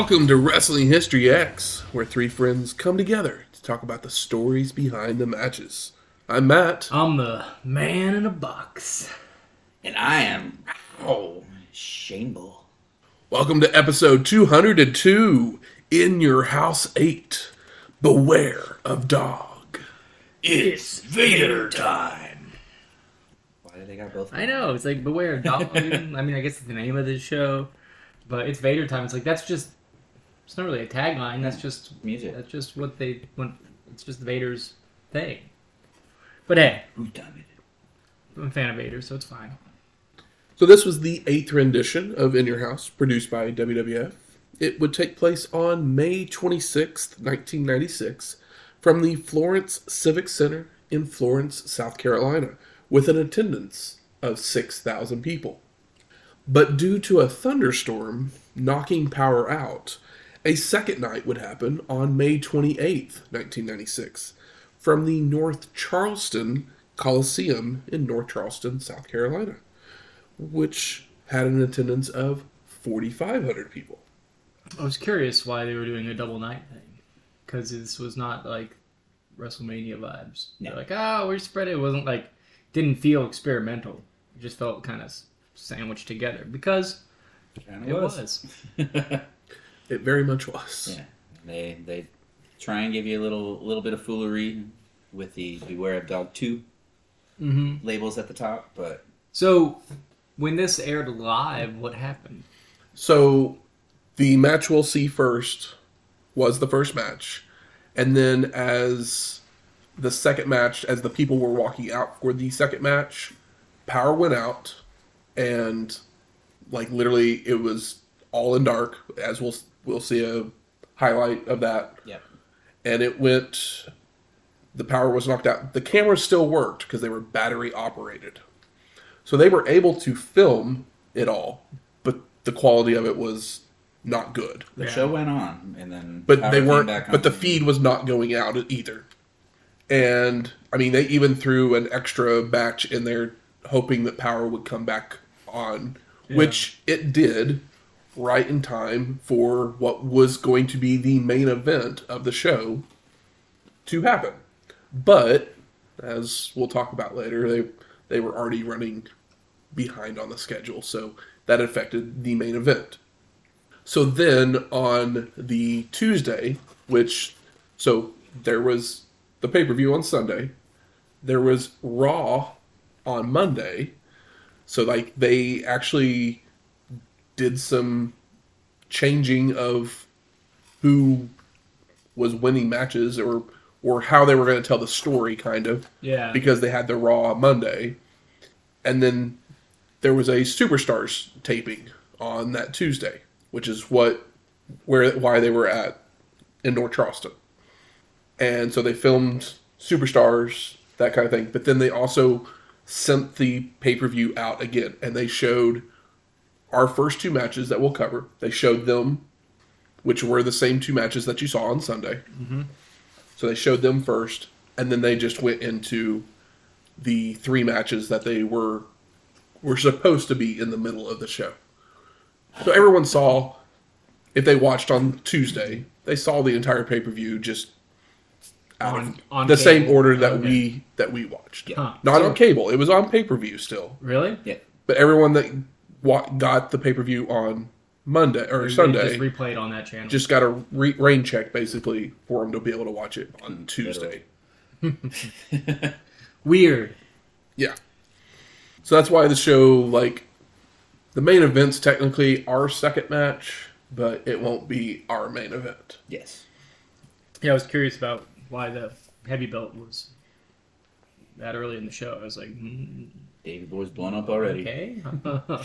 Welcome to Wrestling History X, where three friends come together to talk about the stories behind the matches. I'm Matt. I'm the man in a box. And I am oh Shane Bull. Welcome to episode 202 In Your House 8 Beware of Dog. It's Vader time. Why do they got both? I know. It's like beware of dog. I mean, I guess it's the name of the show, but it's Vader time. It's like that's just. It's not really a tagline. That's just Music. That's just what they. When, it's just Vader's thing. But hey, Who done it? I'm a fan of Vader, so it's fine. So, this was the eighth rendition of In Your House, produced by WWF. It would take place on May 26th, 1996, from the Florence Civic Center in Florence, South Carolina, with an attendance of 6,000 people. But due to a thunderstorm knocking power out, a second night would happen on May 28th, 1996, from the North Charleston Coliseum in North Charleston, South Carolina, which had an attendance of 4,500 people. I was curious why they were doing a double night thing, because this was not like WrestleMania vibes. No. They're like, oh, we're spread it. It wasn't like, didn't feel experimental. It just felt kind of sandwiched together because Kinda it was. It very much was. yeah, they they try and give you a little little bit of foolery with the Beware of Dog Two hmm labels at the top, but So, when this aired live, what happened? So the match we'll see first was the first match. And then as the second match, as the people were walking out for the second match, power went out and like literally it was all in dark, as we'll we'll see a highlight of that. yep. And it went the power was knocked out. The cameras still worked because they were battery operated. So they were able to film it all, but the quality of it was not good. The Yeah. show went on, and then But power they weren't back on. but the feed was not going out either. And I mean they even threw an extra batch in there hoping that power would come back on, which it did right in time for what was going to be the main event of the show to happen. But as we'll talk about later, they they were already running behind on the schedule, so that affected the main event. So then on the Tuesday, which so there was the pay per view on Sunday, there was Raw on Monday. So like they actually did some changing of who was winning matches or or how they were going to tell the story kind of Yeah. because they had the Raw Monday, and then there was a Superstars taping on that Tuesday, which is what where why they were at in North Charleston, and so they filmed Superstars that kind of thing. But then they also sent the pay per view out again, and they showed our first two matches that we'll cover. They showed them, which were the same two matches that you saw on Sunday. Mm-hmm. So they showed them first, and then they just went into the three matches that they were were supposed to be in the middle of the show. So everyone saw, if they watched on Tuesday, they saw the entire pay per view just out On- on the same order that Okay. we that we watched. Huh. Not So- on cable; it was on pay per view still. Really? yeah. But everyone that wa- got the pay per view on Monday or Sunday Just replayed on that channel. just got a re- rain check basically for them to be able to watch it on Tuesday. Weird. Yeah. So that's why the show, like, the main event's technically our second match, but it won't be our main event. Yes. Yeah, I was curious about why the heavy belt was that early in the show. I was like, mm, Davey Boy's blown up already. okay.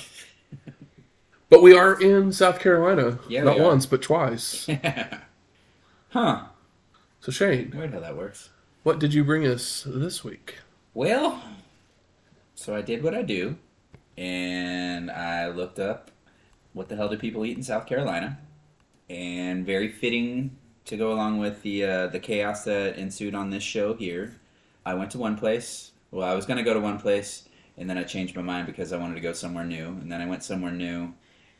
But we are in South Carolina, Yeah, not once but twice. huh. So Shane, Weird how that works. what did you bring us this week? Well, so I did what I do, and I looked up what the hell do people eat in South Carolina, and very fitting to go along with the uh, the chaos that ensued on this show here. I went to one place. Well, I was going to go to one place, and then I changed my mind because I wanted to go somewhere new, and then I went somewhere new,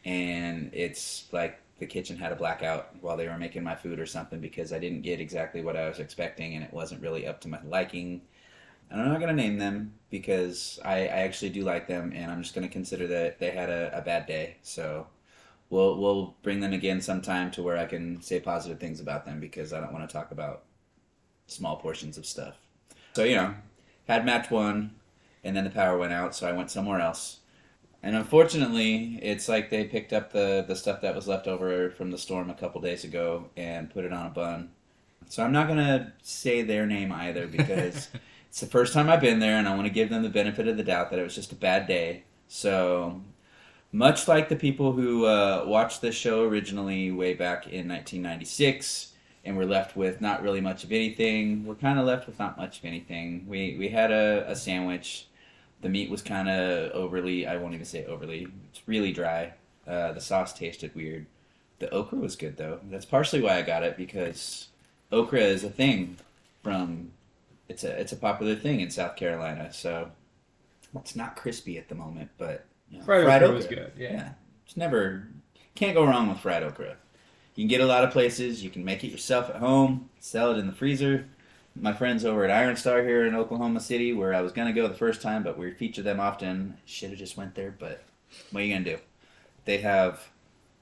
and it's like the kitchen had a blackout while they were making my food or something because I didn't get exactly what I was expecting, and it wasn't really up to my liking. And I'm not going to name them because I, I actually do like them, and I'm just going to consider that they had a, a bad day. So we'll we'll bring them again sometime to where I can say positive things about them because I don't want to talk about small portions of stuff. So you know, had match one, and then the power went out, so I went somewhere else. And unfortunately, it's like they picked up the the stuff that was left over from the storm a couple days ago and put it on a bun. So I'm not gonna say their name either because it's the first time I've been there, and I want to give them the benefit of the doubt that it was just a bad day. So, much like the people who uh, watched this show originally way back in 1996 and were left with not really much of anything, we're kind of left with not much of anything. We we had a, a sandwich. The meat was kind of overly, I won't even say overly, it's really dry. Uh, the sauce tasted weird. The okra was good though. That's partially why I got it because okra is a thing from it's a it's a popular thing in South Carolina. So it's not crispy at the moment, but you know, Fried okra was good, yeah. it's never can't go wrong with fried okra. You can get a lot of places. You can make it yourself at home. Sell it in the freezer. My friends over at Iron Starr here in Oklahoma City, where I was gonna go the first time, but we feature them often. Should have just went there, but what are you gonna do? They have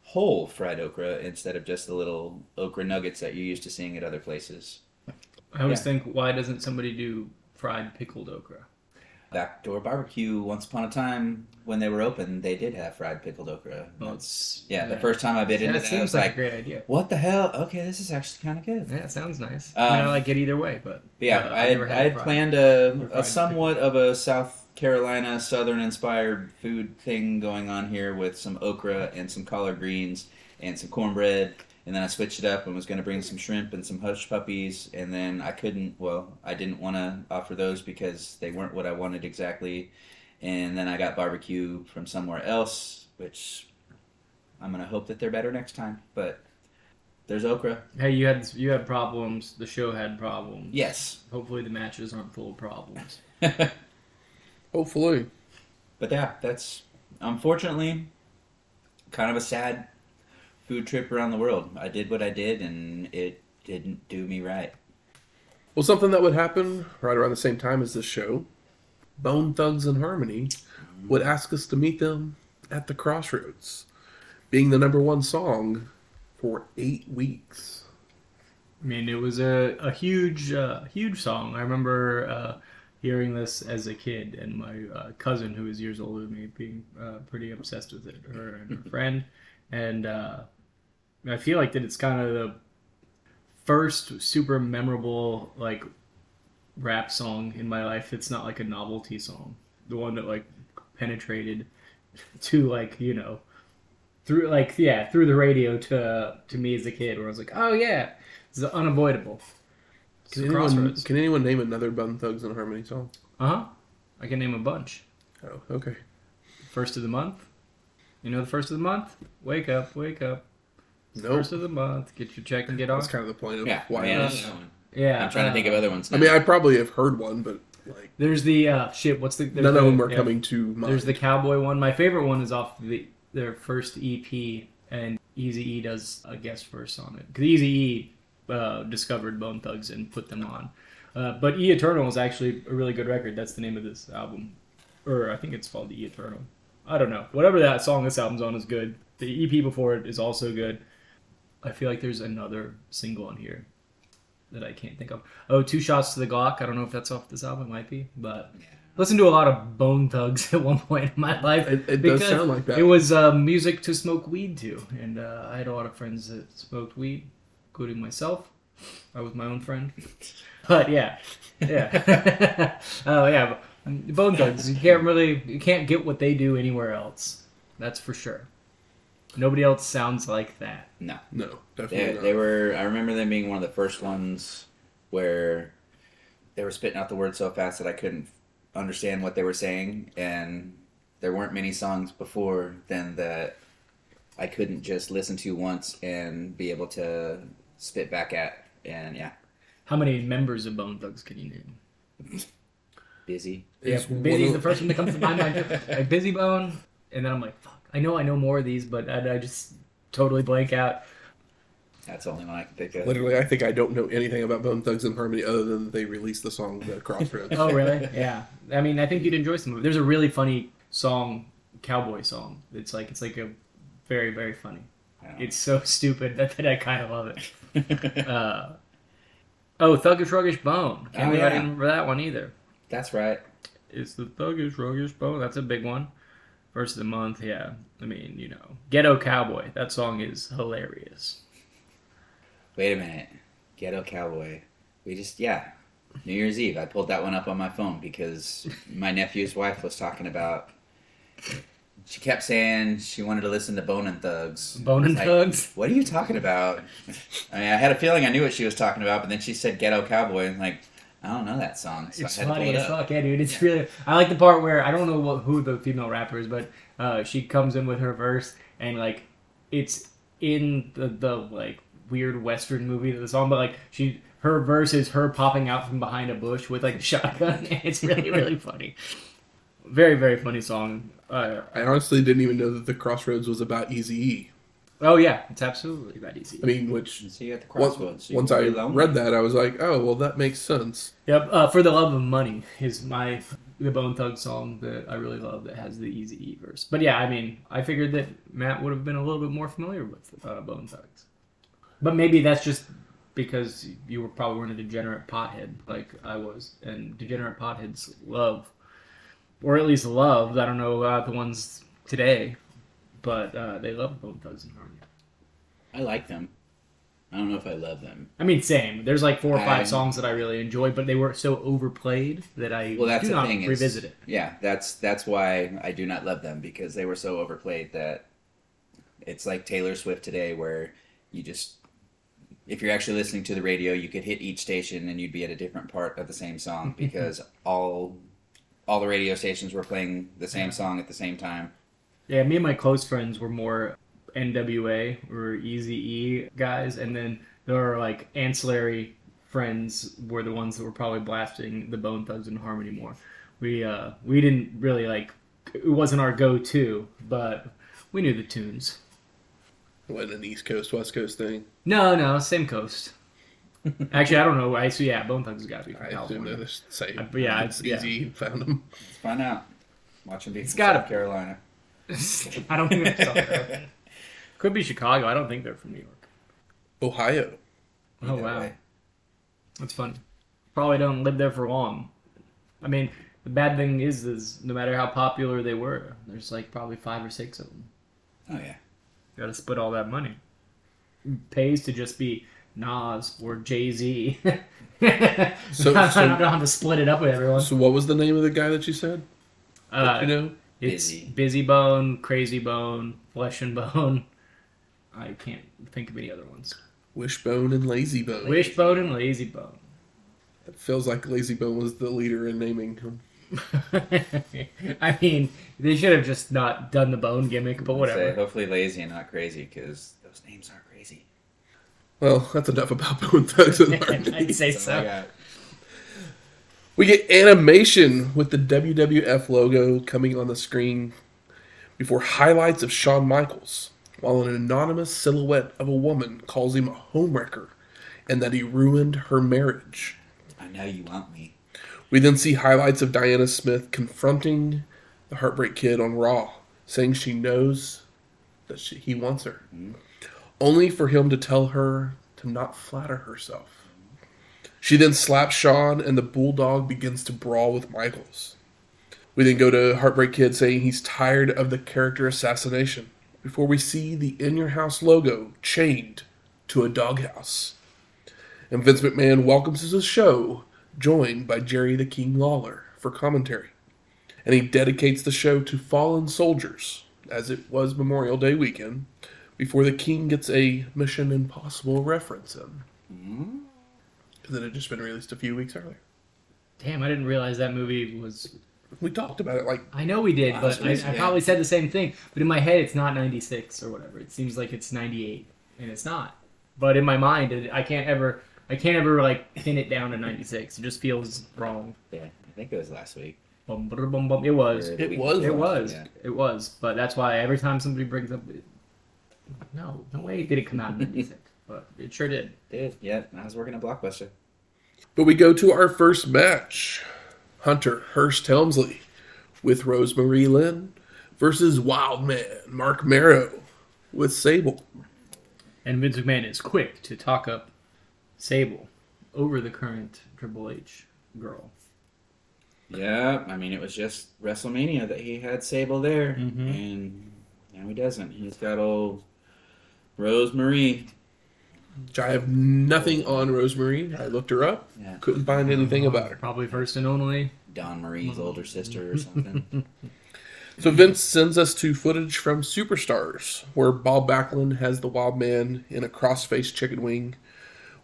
whole fried okra instead of just the little okra nuggets that you're used to seeing at other places. I always Yeah. think, why doesn't somebody do fried pickled okra? Backdoor Barbecue, once upon a time when they were open, they did have fried pickled okra. Well, That's yeah. The first time I bit Yeah, into it I seems was like, like, a great idea. "What the hell? Okay, this is actually kind of good." Yeah, it sounds nice. I, mean, I Um, like it either way, but yeah, uh, I, had, I had planned a, a somewhat of a South Carolina Southern inspired food thing going on here with some okra and some collard greens and some cornbread. And then I switched it up and was going to bring some shrimp and some hush puppies. And then I couldn't, well, I didn't want to offer those because they weren't what I wanted exactly. And then I got barbecue from somewhere else, which I'm going to hope that they're better next time. But there's okra. Hey, you had you had problems. The show had problems. Yes. Hopefully, the matches aren't full of problems. Hopefully. But yeah, that's unfortunately kind of a sad food trip around the world. I did what I did, and it didn't do me right. Well, something that would happen right around the same time as this show, Bone Thugs-n-Harmony would ask us to meet them at the Crossroads, being the number one song for eight weeks. I mean, it was a, a huge, uh, huge song. I remember uh, hearing this as a kid, and my uh, cousin, who is years older than me, being uh, pretty obsessed with it. Her and her friend, and uh, I feel like that it's kind of the first super memorable like rap song in my life. It's not like a novelty song. The one that like penetrated to like you know through like yeah through the radio to to me as a kid where I was like oh yeah this is unavoidable. Can anyone, can anyone name another Bone Thugs-n-Harmony song? Uh huh. I can name a bunch. Oh, okay. First of the month. You know the first of the month? Wake up, wake up. Nope. First of the month. Get your check and get off. That's kind of the point of Yeah, why. man, I I was- know one. Yeah. I'm trying to think of other ones. I mean, I probably have heard one, but like There's the uh, shit. What's the? there's none of them are yeah. coming to mind. There's the cowboy one. My favorite one is off the their first EP, and Easy E does a guest verse on it. Because Easy E uh, discovered Bone Thugs and put them on. Uh, but E Eternal is actually a really good record. That's the name of this album, or I think it's called E Eternal. I don't know. Whatever that song this album's on is good. The EP before it is also good. I feel like there's another single on here that I can't think of. Oh, Two Shots to the Glock. I don't know if that's off this album. It might be, but listened to a lot of Bone Thugs at one point in my life. It- it does sound like that. It was uh, music to smoke weed to, and uh, I had a lot of friends that smoked weed, including myself. I was my own friend, but yeah, yeah. oh yeah, Bone Thugs. You can't really, you can't get what they do anywhere else. That's for sure. Nobody else sounds like that. No, No, they, not. they were. I remember them being one of the first ones where they were spitting out the words so fast that I couldn't understand what they were saying, and there weren't many songs before then that I couldn't just listen to once and be able to spit back at. And yeah, How many members of Bone Thugs can you name? Bizzy. Yeah, It's Bizzy's the first one that comes to my mind. Like Bizzy Bone, and then I'm like, fuck. I know I know more of these, but I, I just totally blank out. That's the only one I can think of. Literally, I think I don't know anything about Bone Thugs-n-Harmony other than they released the song "The Crossroads." Oh, really? yeah. I mean, I think you'd enjoy some of it. There's a really funny song, cowboy song. It's like it's like a very very funny. It's so stupid that, that I kind of love it. Uh, oh, Thuggish Ruggish Bone. Can't Oh, believe I didn't remember that one either. That's right. It's the Thuggish Ruggish Bone. That's a big one. First of the month, yeah. I mean, you know, Ghetto Cowboy. That song is hilarious. Wait a minute. Ghetto Cowboy. We just, yeah. New Year's Eve. I pulled that one up on my phone because my nephew's wife was talking about. She kept saying she wanted to listen to Bone and Thugs. Bone and Like, Thugs. What are you talking about? I mean, I had a feeling I knew what she was talking about, but then she said Ghetto Cowboy, and like, I don't know that song. So It's I funny pull it as fuck, yeah, dude. It's really. I like the part where I don't know what, who the female rapper is, but uh, she comes in with her verse and like it's in the the like weird western movie of the song, but like she her verse is her popping out from behind a bush with like a shotgun. it's really really funny. Very very funny song. Uh, I honestly didn't even know that "The Crossroads" was about Easy E. oh yeah, it's absolutely that easy. I mean, which See you at the once, crossroads. You once I read that, I was like, "Oh, well, that makes sense." Yep. Uh, for the love of money is my the Bone Thug song that I really love that has the Easy E verse. But yeah, I mean, I figured that Matt would have been a little bit more familiar with uh, Bone Thugs. But maybe that's just because you were probably weren't a degenerate pothead like I was, and degenerate potheads love, or at least loved. I don't know about the ones today, but uh, they love Thugs-n-Harmony. I like them. I don't know if I love them. I mean, same. There's like four or five I- songs that I really enjoy, but they were so overplayed that I Well, that's do not thing. is- revisit it. Yeah, that's that's why I do not love them because they were so overplayed that it's like Taylor Swift today, where you just if you're actually listening to the radio, you could hit each station and you'd be at a different part of the same song because all all the radio stations were playing the same song at the same time. Yeah, me and my close friends were more NWA or Easy E guys, and then there were like ancillary friends were the ones that were probably blasting the Bone Thugs-n-Harmony more. We uh we didn't really like it wasn't our go to, but we knew the tunes. It wasn't an East Coast West Coast thing. No, no, same coast. Actually, I don't know. I see. Yeah, Bone Thugs has got to be from I assume California. they're the same. Uh, yeah, it's it's- easy. Found them. Let's find out. Watch them be It's from gotta South be. Carolina. I don't think they're South Carolina. Could be Chicago. I don't think they're from New York. Ohio. Oh wow, way. that's funny. Probably don't live there for long. I mean, the bad thing is, is no matter how popular they were, there's like probably five or six of them. Oh yeah. Got to split all that money. It pays to just be Nas or Jay Z. So- I don't have to split it up with everyone. So, what was the name of the guy that you said? Uh, you know, It's Bizzy. Bizzy Bone, Krayzie Bone, Flesh-n-Bone. I can't think of any other ones. Wishbone and Layzie Bone. Wishbone and Layzie Bone. It feels like Layzie Bone was the leader in naming him. I mean, they should have just not done the bone gimmick, but Say, whatever. hopefully lazy and not crazy because those names aren't crazy. Well, that's enough about Bone Thugs-n-Harmony. I'd say That's all I so. We get animation with the WWF logo coming on the screen before highlights of Shawn Michaels, while an anonymous silhouette of a woman calls him a homewrecker and that he ruined her marriage. I know you want me. We then see highlights of Diana Smith confronting the Heartbreak Kid on Raw, saying she knows that she, he wants her, mm-hmm. only for him to tell her to not flatter herself. She then slaps Shawn, and the Bulldog begins to brawl with Michaels. We then go to Heartbreak Kid saying he's tired of the character assassination before we see the In Your House logo chained to a doghouse. And Vince McMahon welcomes us to the show, joined by Jerry the King Lawler for commentary. And he dedicates the show to fallen soldiers, as it was Memorial Day weekend, before the King gets a Mission Impossible reference in. Because it had just been released a few weeks earlier. Damn, I didn't realize that movie was. We talked about it like I know we did, but I, I yeah. probably said the same thing. But in my head, it's not 96 or whatever. It seems like it's 98, and it's not. But in my mind, it, I can't ever, I can't ever like pin it down to 96. It just feels wrong. Yeah, I think it was last week. Bum, bum, bum, bum. It was. It week was. It was. yeah. It was. But that's why every time somebody brings up, no, no way did it come out in 96. But it sure did. Did yeah? I was working at Blockbuster. But we go to our first match Hunter Hearst Helmsley with Rosemary Lynn versus Wildman Marc Mero with Sable. And Vince McMahon is quick to talk up Sable over the current Triple H girl. Yeah, I mean it was just WrestleMania that he had Sable there, Mhm. and now he doesn't. He's got old Rosemary. Which I have nothing on Rosemary. I looked her up, Yeah, couldn't find anything about her. Probably first and only. Dawn Marie's older sister or something. So Vince sends us to footage from Superstars, where Bob Backlund has the wild man in a cross-faced chicken wing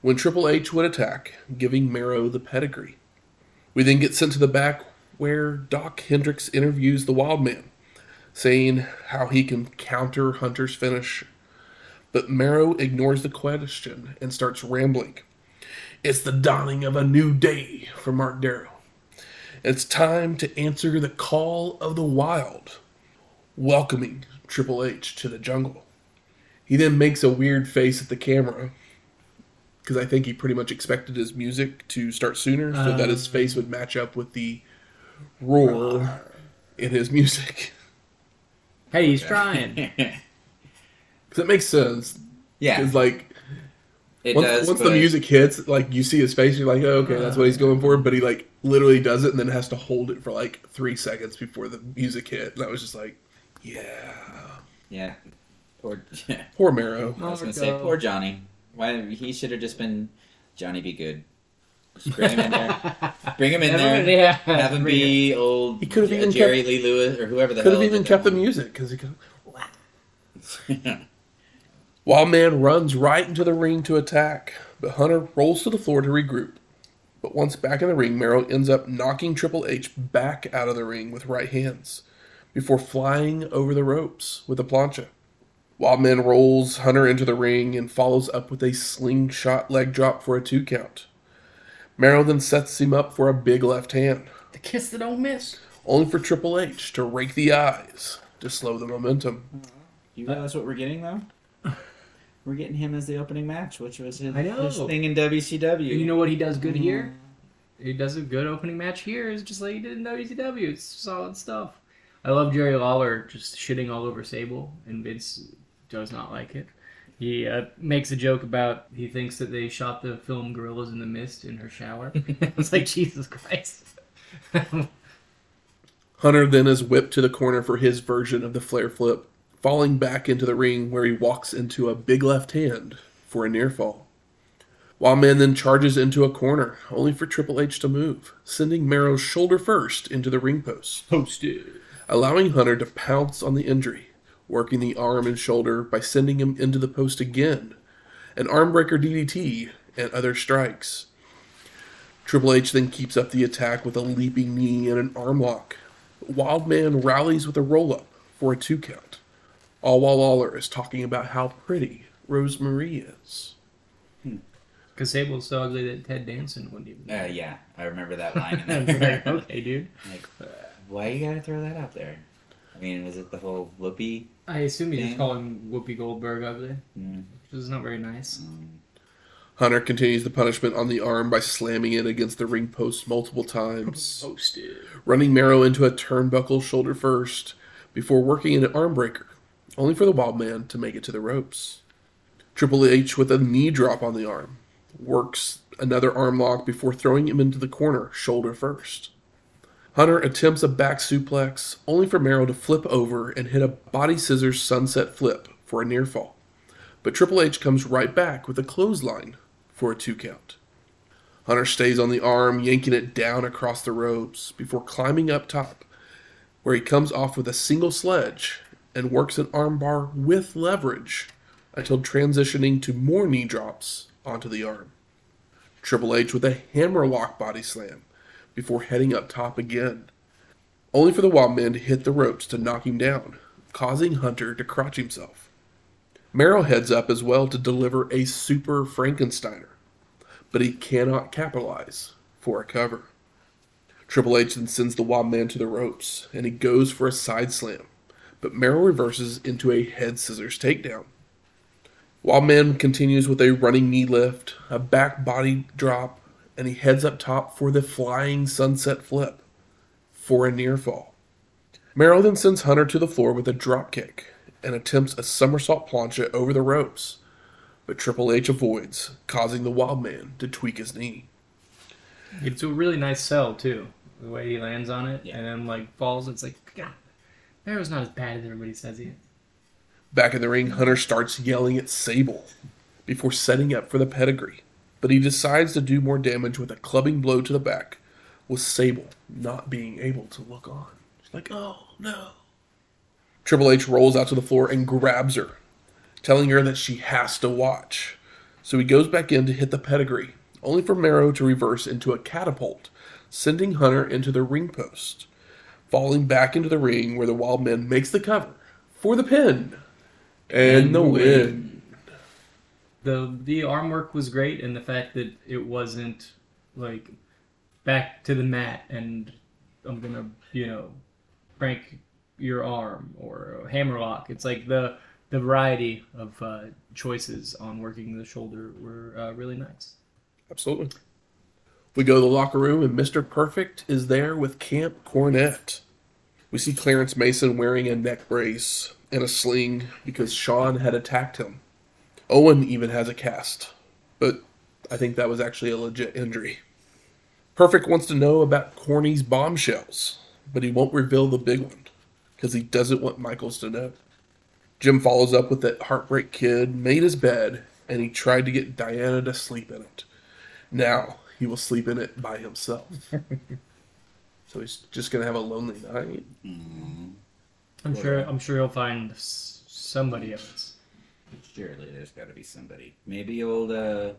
when Triple H would attack, giving Mero the pedigree. We then get sent to the back where Dok Hendrix interviews the wild man, saying how he can counter Hunter's finish. But Mero ignores the question and starts rambling. It's the dawning of a new day for Mark Darrow. It's time to answer the call of the wild, welcoming Triple H to the jungle. He then makes a weird face at the camera because I think he pretty much expected his music to start sooner so that his um. face would match up with the roar in his music. Hey, he's trying. Because it makes sense. yeah, Because, like, it once, does. once the music hits, like, you see his face, you're like, oh, okay, that's what he's uh. going for. But he, like, literally does it and then has to hold it for, like, three seconds before the music hit. And I was just like, yeah. Yeah, poor. Yeah. Poor Mero. I was gonna say poor Johnny. Why he should have just been Johnny. Be good. Just bring him in there. Bring him in there. Yeah. Have him be old He could've even Jerry Lee Lewis or whoever the Could have even kept the music because he could. one. Wild Man runs right into the ring to attack, but Hunter rolls to the floor to regroup. But once back in the ring, Mero ends up knocking Triple H back out of the ring with right hands before flying over the ropes with a plancha. Wildman rolls Hunter into the ring and follows up with a slingshot leg drop for a two count. Mero then sets him up for a big left hand, The kiss that don't miss. only for Triple H to rake the eyes to slow the momentum. You realize what we're getting though? We're getting him as the opening match, which was his, I know. his thing in WCW. You know what he does good here? He does a good opening match here. Is just like he did in WCW. It's solid stuff. I love Jerry Lawler just shitting all over Sable, and Vince does not like it. He uh, makes a joke about he thinks that they shot the film "Gorillas in the Mist" in her shower. it's like Jesus Christ. Hunter then is whipped to the corner for his version of the Flair flip, falling back into the ring where he walks into a big left hand for a near fall. Wildman then charges into a corner, only for Triple H to move, sending Mero shoulder first into the ring post, Posted. allowing Hunter to pounce on the injury, working the arm and shoulder by sending him into the post again, an armbreaker DDT, and other strikes. Triple H then keeps up the attack with a leaping knee and an arm lock. Wildman rallies with a roll up for a two count, all while Lawler is talking about how pretty Rosemary is. Because Sable's so ugly that Ted Danson wouldn't even. Uh, yeah, I remember that line. I In like, okay, dude. Like, why you gotta throw that out there? I mean, was it the whole whoopee? I assume you just Thing. call him Whoopi Goldberg ugly, Mm, which is not very nice. um, Hunter continues the punishment on the arm by slamming it against the ring post multiple times. Posted. running Mero into a turnbuckle shoulder first before working an arm breaker, only for the wild man to make it to the ropes. Triple H with a knee drop on the arm works another arm lock before throwing him into the corner shoulder first. Hunter attempts a back suplex, only for Mero to flip over and hit a body scissors sunset flip for a near fall. But Triple H comes right back with a clothesline for a two count. Hunter stays on the arm, yanking it down across the ropes before climbing up top, where he comes off with a single sledge and works an armbar with leverage until transitioning to more knee drops onto the arm. Triple H with a hammerlock body slam before heading up top again, only for the wild man to hit the ropes to knock him down, causing Hunter to crotch himself. Mero heads up as well to deliver a super Frankensteiner, but he cannot capitalize for a cover. Triple H then sends the wild man to the ropes, and he goes for a side slam, but Mero reverses into a head scissors takedown. while Wildman continues with a running knee lift, a back body drop, and he heads up top for the flying sunset flip for a near fall. Mero then sends Hunter to the floor with a drop kick and attempts a somersault plancha over the ropes, but Triple H avoids, causing the Wild Man to tweak his knee. It's a really nice sell too. The way he lands on it Yeah. and then like falls. It's like God, not as bad as everybody says he is. Back in the ring, Hunter starts yelling at Sable before setting up for the pedigree, but he decides to do more damage with a clubbing blow to the back, with Sable not being able to look on. She's like, oh no. Triple H rolls out to the floor and grabs her, telling her that she has to watch. So he goes back in to hit the pedigree, only for Mero to reverse into a catapult, sending Hunter into the ring post, falling back into the ring where the Wild Man makes the cover for the pin and the win. The the arm work was great, and the fact that it wasn't like back to the mat and I'm gonna you know crank your arm or hammerlock. It's like the the variety of uh, choices on working the shoulder were uh, really nice. Absolutely. We go to the locker room, and Mr. Perfect is there with Camp Cornette. We see Clarence Mason wearing a neck brace and a sling because Shawn had attacked him. Owen even has a cast, but I think that was actually a legit injury. Perfect wants to know about Corny's bombshells, but he won't reveal the big one because he doesn't want Michaels to know. Jim follows up with that Heartbreak Kid made his bed and he tried to get Diana to sleep in it. Now he will sleep in it by himself. so he's just gonna have a lonely night. I'm sure I'm sure he'll find somebody else. Surely there's got to be somebody. Maybe old uh,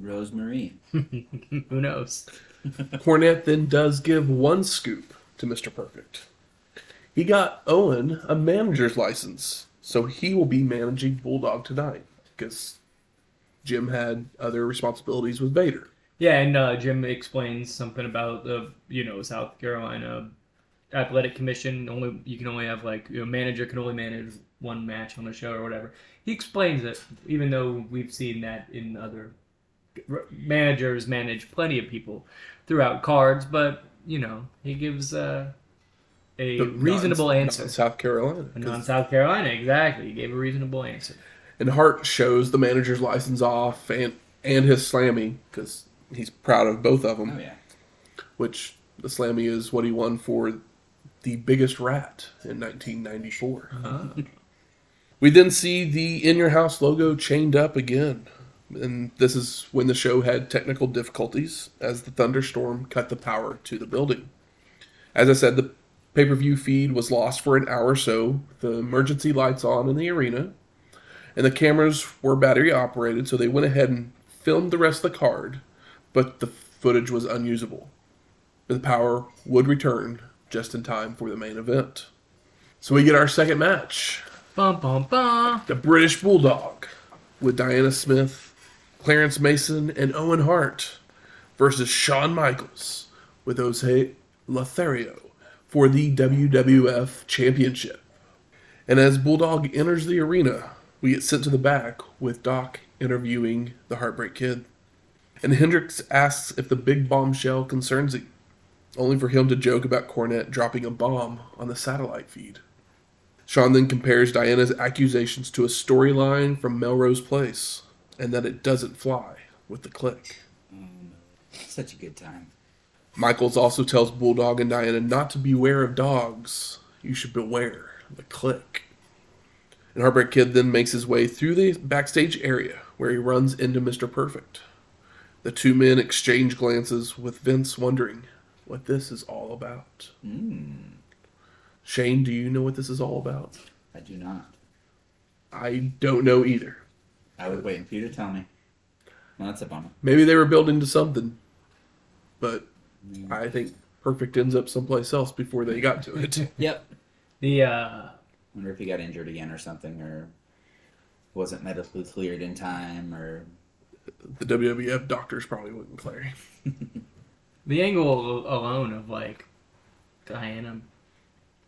Rosemary. Who knows? Cornette then does give one scoop to Mr. Perfect. He got Owen a manager's license, so he will be managing Bulldog tonight because Jim had other responsibilities with Vader. Yeah, and uh, Jim explains something about the you know South Carolina athletic commission. Only you can only have like your manager can only manage one match on a show or whatever. He explains it, even though we've seen that in other managers manage plenty of people throughout cards. But you know, he gives uh, a But reasonable not in answer. South Carolina, Non South Carolina, exactly. He gave a reasonable answer. And Hart shows the manager's license off and and his slammy because he's proud of both of them. Oh yeah. Which the slammy is what he won for the biggest rat in 1994. Uh-huh. We then see the In Your House logo chained up again. And this is when the show had technical difficulties as the thunderstorm cut the power to the building. As I said, the pay per view feed was lost for an hour or so, the emergency lights on in the arena, and the cameras were battery operated, so they went ahead and filmed the rest of the card, but the footage was unusable. The power would return just in time for the main event. So we get our second match Bum bum bum. the British Bulldog with Diana Smith, Clarence Mason, and Owen Hart versus Shawn Michaels with Jose Lothario for the WWF Championship. And as Bulldog enters the arena, we get sent to the back with Dok interviewing the Heartbreak Kid. And Hendrix asks if the big bombshell concerns him, only for him to joke about Cornette dropping a bomb on the satellite feed. Shawn then compares Diana's accusations to a storyline from Melrose Place, and that it doesn't fly with the Kliq. Mm. Such a good time. Michaels also tells Bulldog and Diana not to beware of dogs. You should beware the Kliq. And Heartbreak Kid then makes his way through the backstage area where he runs into Mr. Perfect. The two men exchange glances with Vince wondering what this is all about. Mm, Shane, do you know what this is all about? I do not. I don't know either. I was waiting for you to tell me. Well, that's a bummer. Maybe they were building to something, but I think Perfect ends up someplace else before they got to it. Yep. The uh, Wonder if he got injured again or something, or wasn't medically cleared in time, or the WWF doctors probably wouldn't play. the angle alone of like Diana,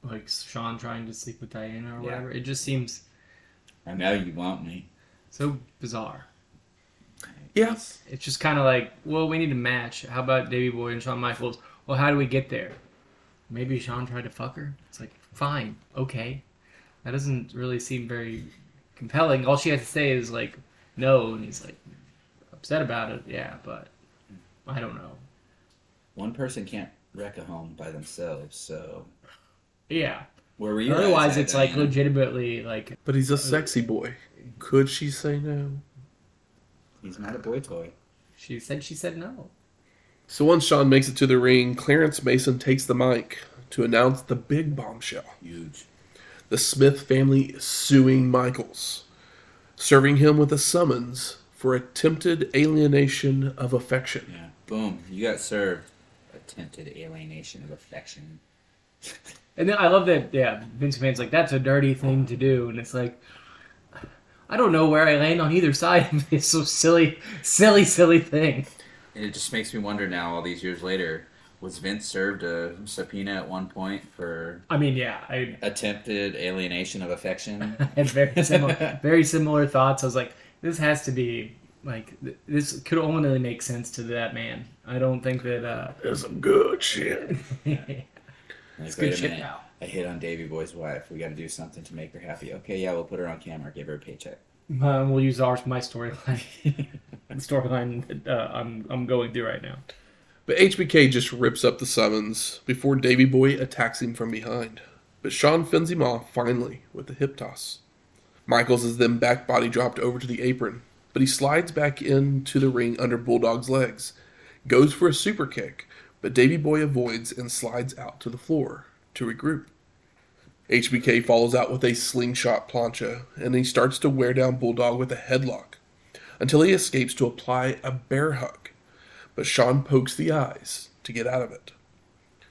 like Shawn trying to sleep with Diana or Yeah. whatever, it just seems I know you want me. so bizarre. Yes. It's just kind of like, well, we need a match. How about Davey Boy and Shawn Michaels? Well, how do we get there? Maybe Shawn tried to fuck her. It's like, fine, okay. That doesn't really seem very compelling. All she has to say is like, no, and he's like upset about it. Yeah, but I don't know. One person can't wreck a home by themselves, so Yeah. where were you? Otherwise, it's like Diana? legitimately like, But he's a uh, sexy boy. Could she say no? He's not a boy toy. she said. She said no. So once Shawn makes it to the ring, Clarence Mason takes the mic to announce the big bombshell. Huge. The Smith family is suing Michaels, serving him with a summons for attempted alienation of affection. Yeah. Boom. You got served. Attempted alienation of affection. And then I love that. Yeah, Vince McMahon's like, that's a dirty thing to do, and it's like. I don't know where I land on either side of this so silly, silly, silly thing. And it just makes me wonder now, all these years later, was Vince served a subpoena at one point for I mean, yeah, I attempted alienation of affection? had very similar, very similar thoughts. I was like, this has to be like th- this could only make sense to that man. I don't think that. uh That's some good shit. It's good shit minute. now. I hit on Davey Boy's wife. We got to do something to make her happy. Okay, yeah, we'll put her on camera. Give her a paycheck. Uh, we'll use ours, my storyline, the storyline that uh, I'm I'm going through right now. But HBK just rips up the summons before Davey Boy attacks him from behind. But Shawn fends him off finally with the hip toss. Michaels is then back body dropped over to the apron, but he slides back into the ring under Bulldog's legs, goes for a super kick, but Davey Boy avoids and slides out to the floor to regroup. HBK follows out with a slingshot plancha, and he starts to wear down Bulldog with a headlock until he escapes to apply a bear hug but Shawn pokes the eyes to get out of it.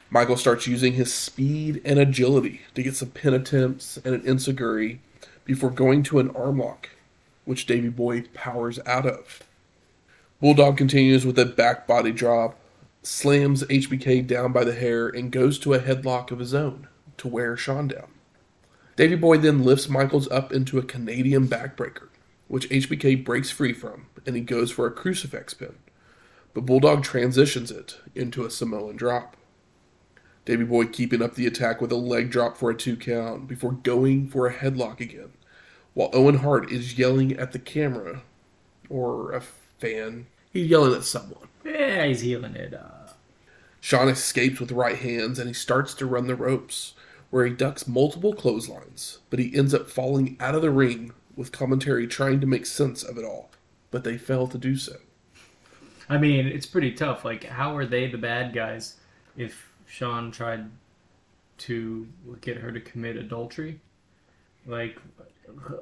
Michael starts using his speed and agility to get some pin attempts and an enzuigiri before going to an arm lock, which Davey Boy powers out of. Bulldog continues with a back body drop, slams HBK down by the hair, and goes to a headlock of his own to wear Shawn down. Davey Boy then lifts Michaels up into a Canadian backbreaker, which HBK breaks free from, and he goes for a crucifix pin but Bulldog transitions it into a Samoan drop. Davey Boy keeping up the attack with a leg drop for a two count before going for a headlock again, while Owen Hart is yelling at the camera or a fan. He's yelling at someone. Yeah, he's healing it. Uh, Shawn escapes with right hands and he starts to run the ropes, where he ducks multiple clotheslines, but he ends up falling out of the ring with commentary trying to make sense of it all, but they fail to do so. I mean, it's pretty tough. Like, how are they the bad guys if Shawn tried to get her to commit adultery? Like,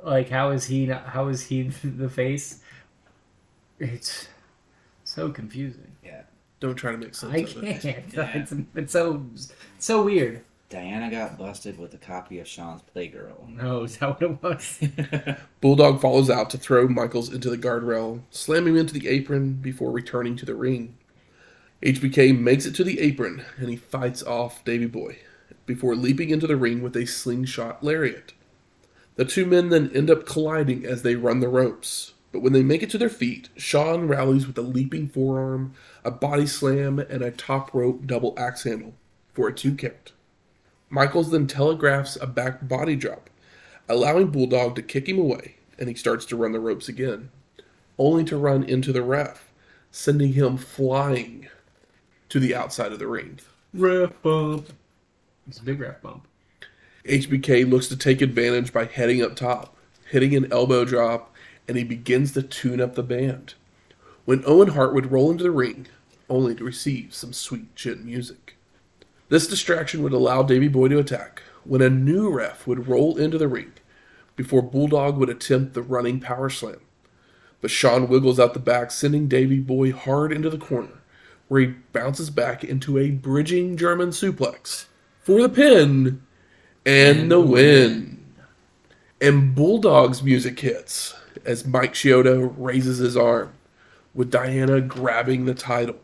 like how is he not? How is he the face? It's so confusing. Yeah. Don't try to make sense I of it. can't. Yeah. It's, it's so so weird. Diana got busted with a copy of Shawn's Playgirl. No, is that what it was? Bulldog follows out to throw Michaels into the guardrail, slam him into the apron before returning to the ring. HBK makes it to the apron and he fights off Davey Boy before leaping into the ring with a slingshot lariat. The two men then end up colliding as they run the ropes, but when they make it to their feet, Shawn rallies with a leaping forearm, a body slam, and a top rope double axe handle for a two count. Michaels then telegraphs a back body drop, allowing Bulldog to kick him away, and he starts to run the ropes again, only to run into the ref, sending him flying. To the outside of the ring. Ref bump. It's a big ref bump. HBK looks to take advantage by heading up top, hitting an elbow drop, and he begins to tune up the band. When Owen Hart would roll into the ring, only to receive some sweet chin music. This distraction would allow Davey Boy to attack, when a new ref would roll into the ring before Bulldog would attempt the running power slam. But Shawn wiggles out the back, sending Davey Boy hard into the corner, where he bounces back into a bridging German suplex for the pin and, the win. And Bulldog's music hits as Mike Chioda raises his arm, with Diana grabbing the title.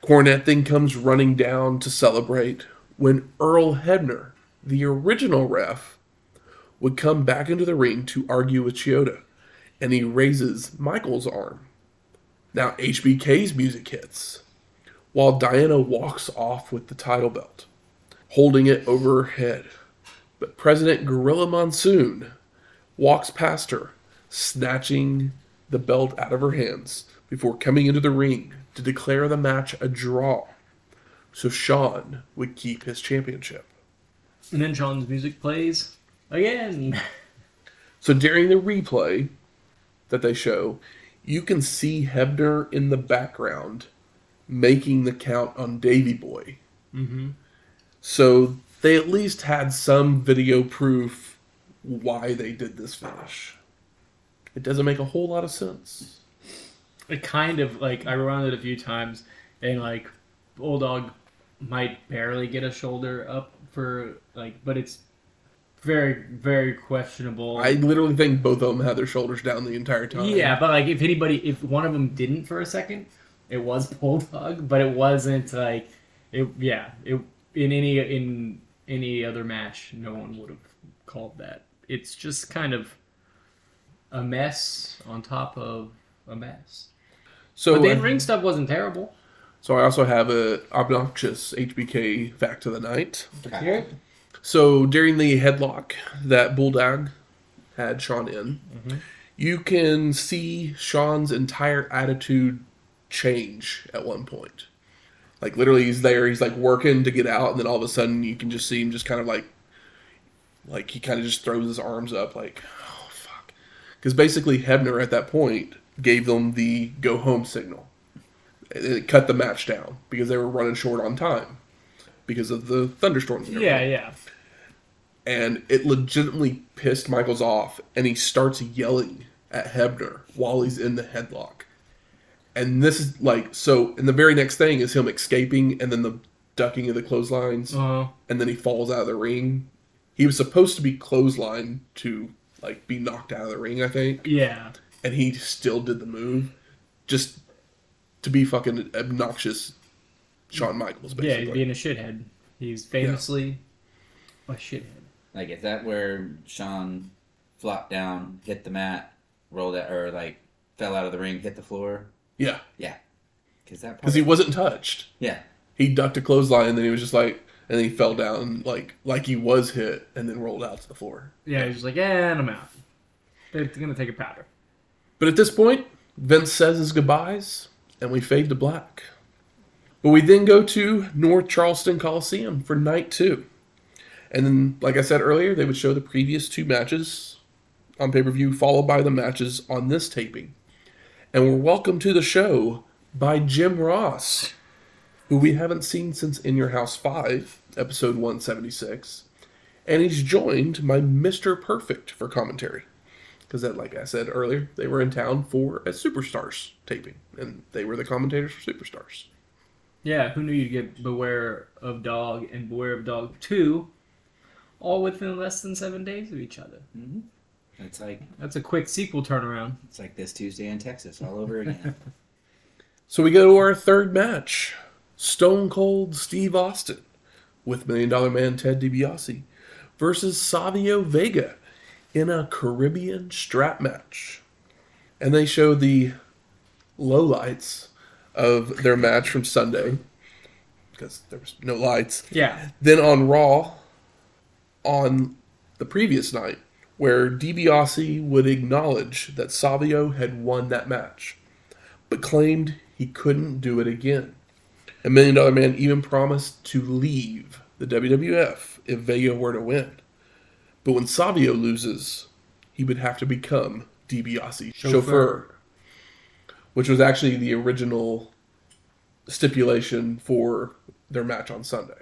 Cornette then comes running down to celebrate when Earl Hebner, the original ref, would come back into the ring to argue with Chioda, and he raises Michael's arm. Now HBK's music hits, while Diana walks off with the title belt, holding it over her head. But President Gorilla Monsoon walks past her, snatching the belt out of her hands before coming into the ring to declare the match a draw. So Shawn would keep his championship. And then Shawn's music plays again. So during the replay that they show, you can see Hebner in the background making the count on Davey Boy. Mm-hmm. So they at least had some video proof why they did this finish. It doesn't make a whole lot of sense. It kind of like I rewound it a few times, and like Bulldog might barely get a shoulder up for like, but it's very very questionable. I literally think both of them had their shoulders down the entire time. Yeah, but like if anybody, if one of them didn't for a second, it was Bulldog, but it wasn't like it. Yeah, it in any in any other match, no one would have called that. It's just kind of a mess on top of a mess. So, But the uh, ring stuff wasn't terrible. so I also have a obnoxious HBK fact of the night. Let's hear it. So during the headlock that Bulldog had Shawn in, you can see Shawn's entire attitude change at one point. Like literally, he's there, he's like working to get out, and then all of a sudden, you can just see him just kind of like, like he kind of just throws his arms up, like, oh fuck, because basically Hebner at that point gave them the go home signal. It cut the match down because they were running short on time because of the thunderstorms. Yeah, yeah. and it legitimately pissed Michaels off, and he starts yelling at Hebner while he's in the headlock. And this is like so. And the very next thing is him escaping, and then the ducking of the clotheslines, Uh, and then he falls out of the ring. He was supposed to be clotheslined to like be knocked out of the ring, I think, yeah. and he still did the move, just to be fucking obnoxious. Shawn Michaels, Yeah, basically. he's being a shithead. He's famously a shithead. Like, is that where Shawn flopped down, hit the mat, rolled out, or like fell out of the ring, hit the floor? Yeah, Yeah. Because that because he wasn't touched. yeah. he ducked a clothesline and then he was just like and then he fell down like like he was hit and then rolled out to the floor. Yeah, he's just like, yeah, and I'm out. They're gonna take a powder. But at this point, Vince says his goodbyes and we fade to black. But we then go to North Charleston Coliseum for night two. And then, like I said earlier, they would show the previous two matches on pay per view, followed by the matches on this taping. And we're welcomed to the show by Jim Ross, who we haven't seen since In Your House 5, episode 176. And he's joined by Mr. Perfect for commentary. Because, like I said earlier, they were in town for a Superstars taping, and they were the commentators for Superstars. Yeah, who knew you'd get Beware of Dog and Beware of Dog 2 all within less than seven days of each other? hmm It's like That's a quick sequel turnaround. it's like this Tuesday in Texas all over again. So we go to our third match Stone Cold Steve Austin with Million Dollar Man Ted DiBiase versus Savio Vega in a Caribbean strap match. And they show the lowlights of their match from Sunday because there was no lights. Yeah. Then on Raw, on the previous night, where DiBiase would acknowledge that Savio had won that match, but claimed he couldn't do it again. A Million Dollar Man even promised to leave the WWF if Vega were to win. But when Savio loses, he would have to become DiBiase's chauffeur. Chauffeur. which was actually the original stipulation for their match on Sunday.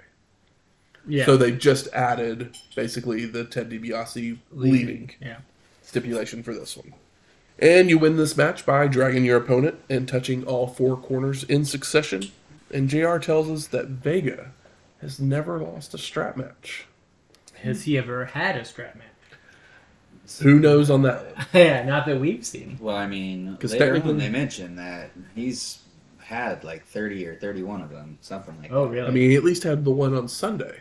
Yeah. So they just added basically the Ted DiBiase leaving Yeah. stipulation for this one. And you win this match by dragging your opponent and touching all four corners in succession. And JR tells us that Vega has never lost a strap match. Has he ever had a strap match? Who knows on that one? yeah, not that we've seen. Well, I mean, 'Cause later technically- on they mentioned that he's had like 30 or 31 of them, something like Oh, that. really? I mean, he at least had the one on Sunday.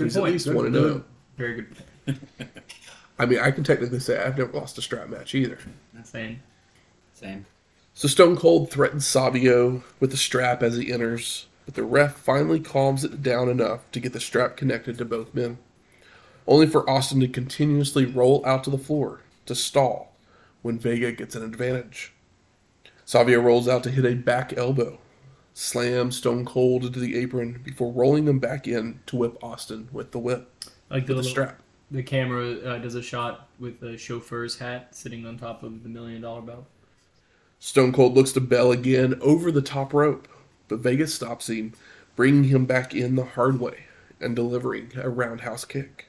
So Good he's at least Good- one and good- oh. Very good. point. I mean, I can technically say I've never lost a strap match either. Same. Same. So Stone Cold threatens Savio with the strap as he enters, but the ref finally calms it down enough to get the strap connected to both men. Only for Austin to continuously roll out to the floor to stall when Vega gets an advantage. Savio rolls out to hit a back elbow, slams Stone Cold into the apron before rolling him back in to whip Austin with the whip, Like the with the little, strap. the camera uh, does a shot with the chauffeur's hat sitting on top of the million dollar belt. Stone Cold looks to Bell again over the top rope, but Vegas stops him, bringing him back in the hard way and delivering a roundhouse kick.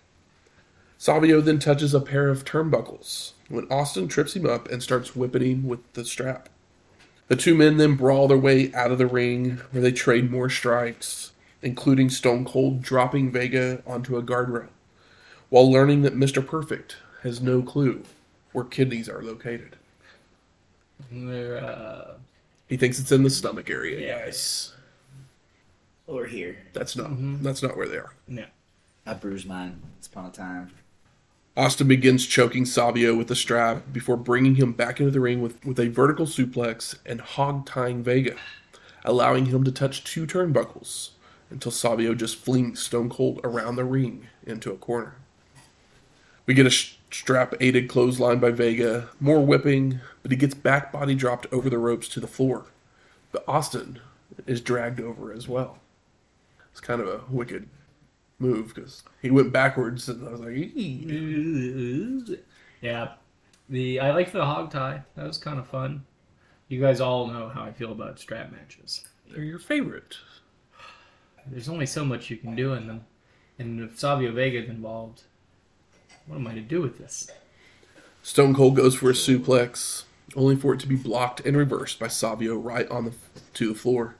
Savio then touches a pair of turnbuckles when Austin trips him up and starts whipping him with the strap. The two men then brawl their way out of the ring where they trade more strikes, including Stone Cold dropping Vega onto a guardrail, while learning that Mr. Perfect has no clue where kidneys are located. They're, uh, He thinks it's in the stomach area, Yeah. guys. Or here. That's not Mhm. that's not where they are. no. I bruised mine once upon a time. Austin begins choking Savio with the strap before bringing him back into the ring with, with a vertical suplex and hog tying Vega, allowing him to touch two turnbuckles until Savio just flings Stone Cold around the ring into a corner. We get a sh- strap aided clothesline by Vega, more whipping, but he gets back body dropped over the ropes to the floor. But Austin is dragged over as well. It's kind of a wicked move because he went backwards, and I was like. Yeah. The I like the hog tie. That was kind of fun. You guys all know how I feel about strap matches. they're your favorite. There's only so much you can do in them. And if Savio Vega's involved, what am I to do with this? Stone Cold goes for a suplex, only for it to be blocked and reversed by Savio right on the to the floor.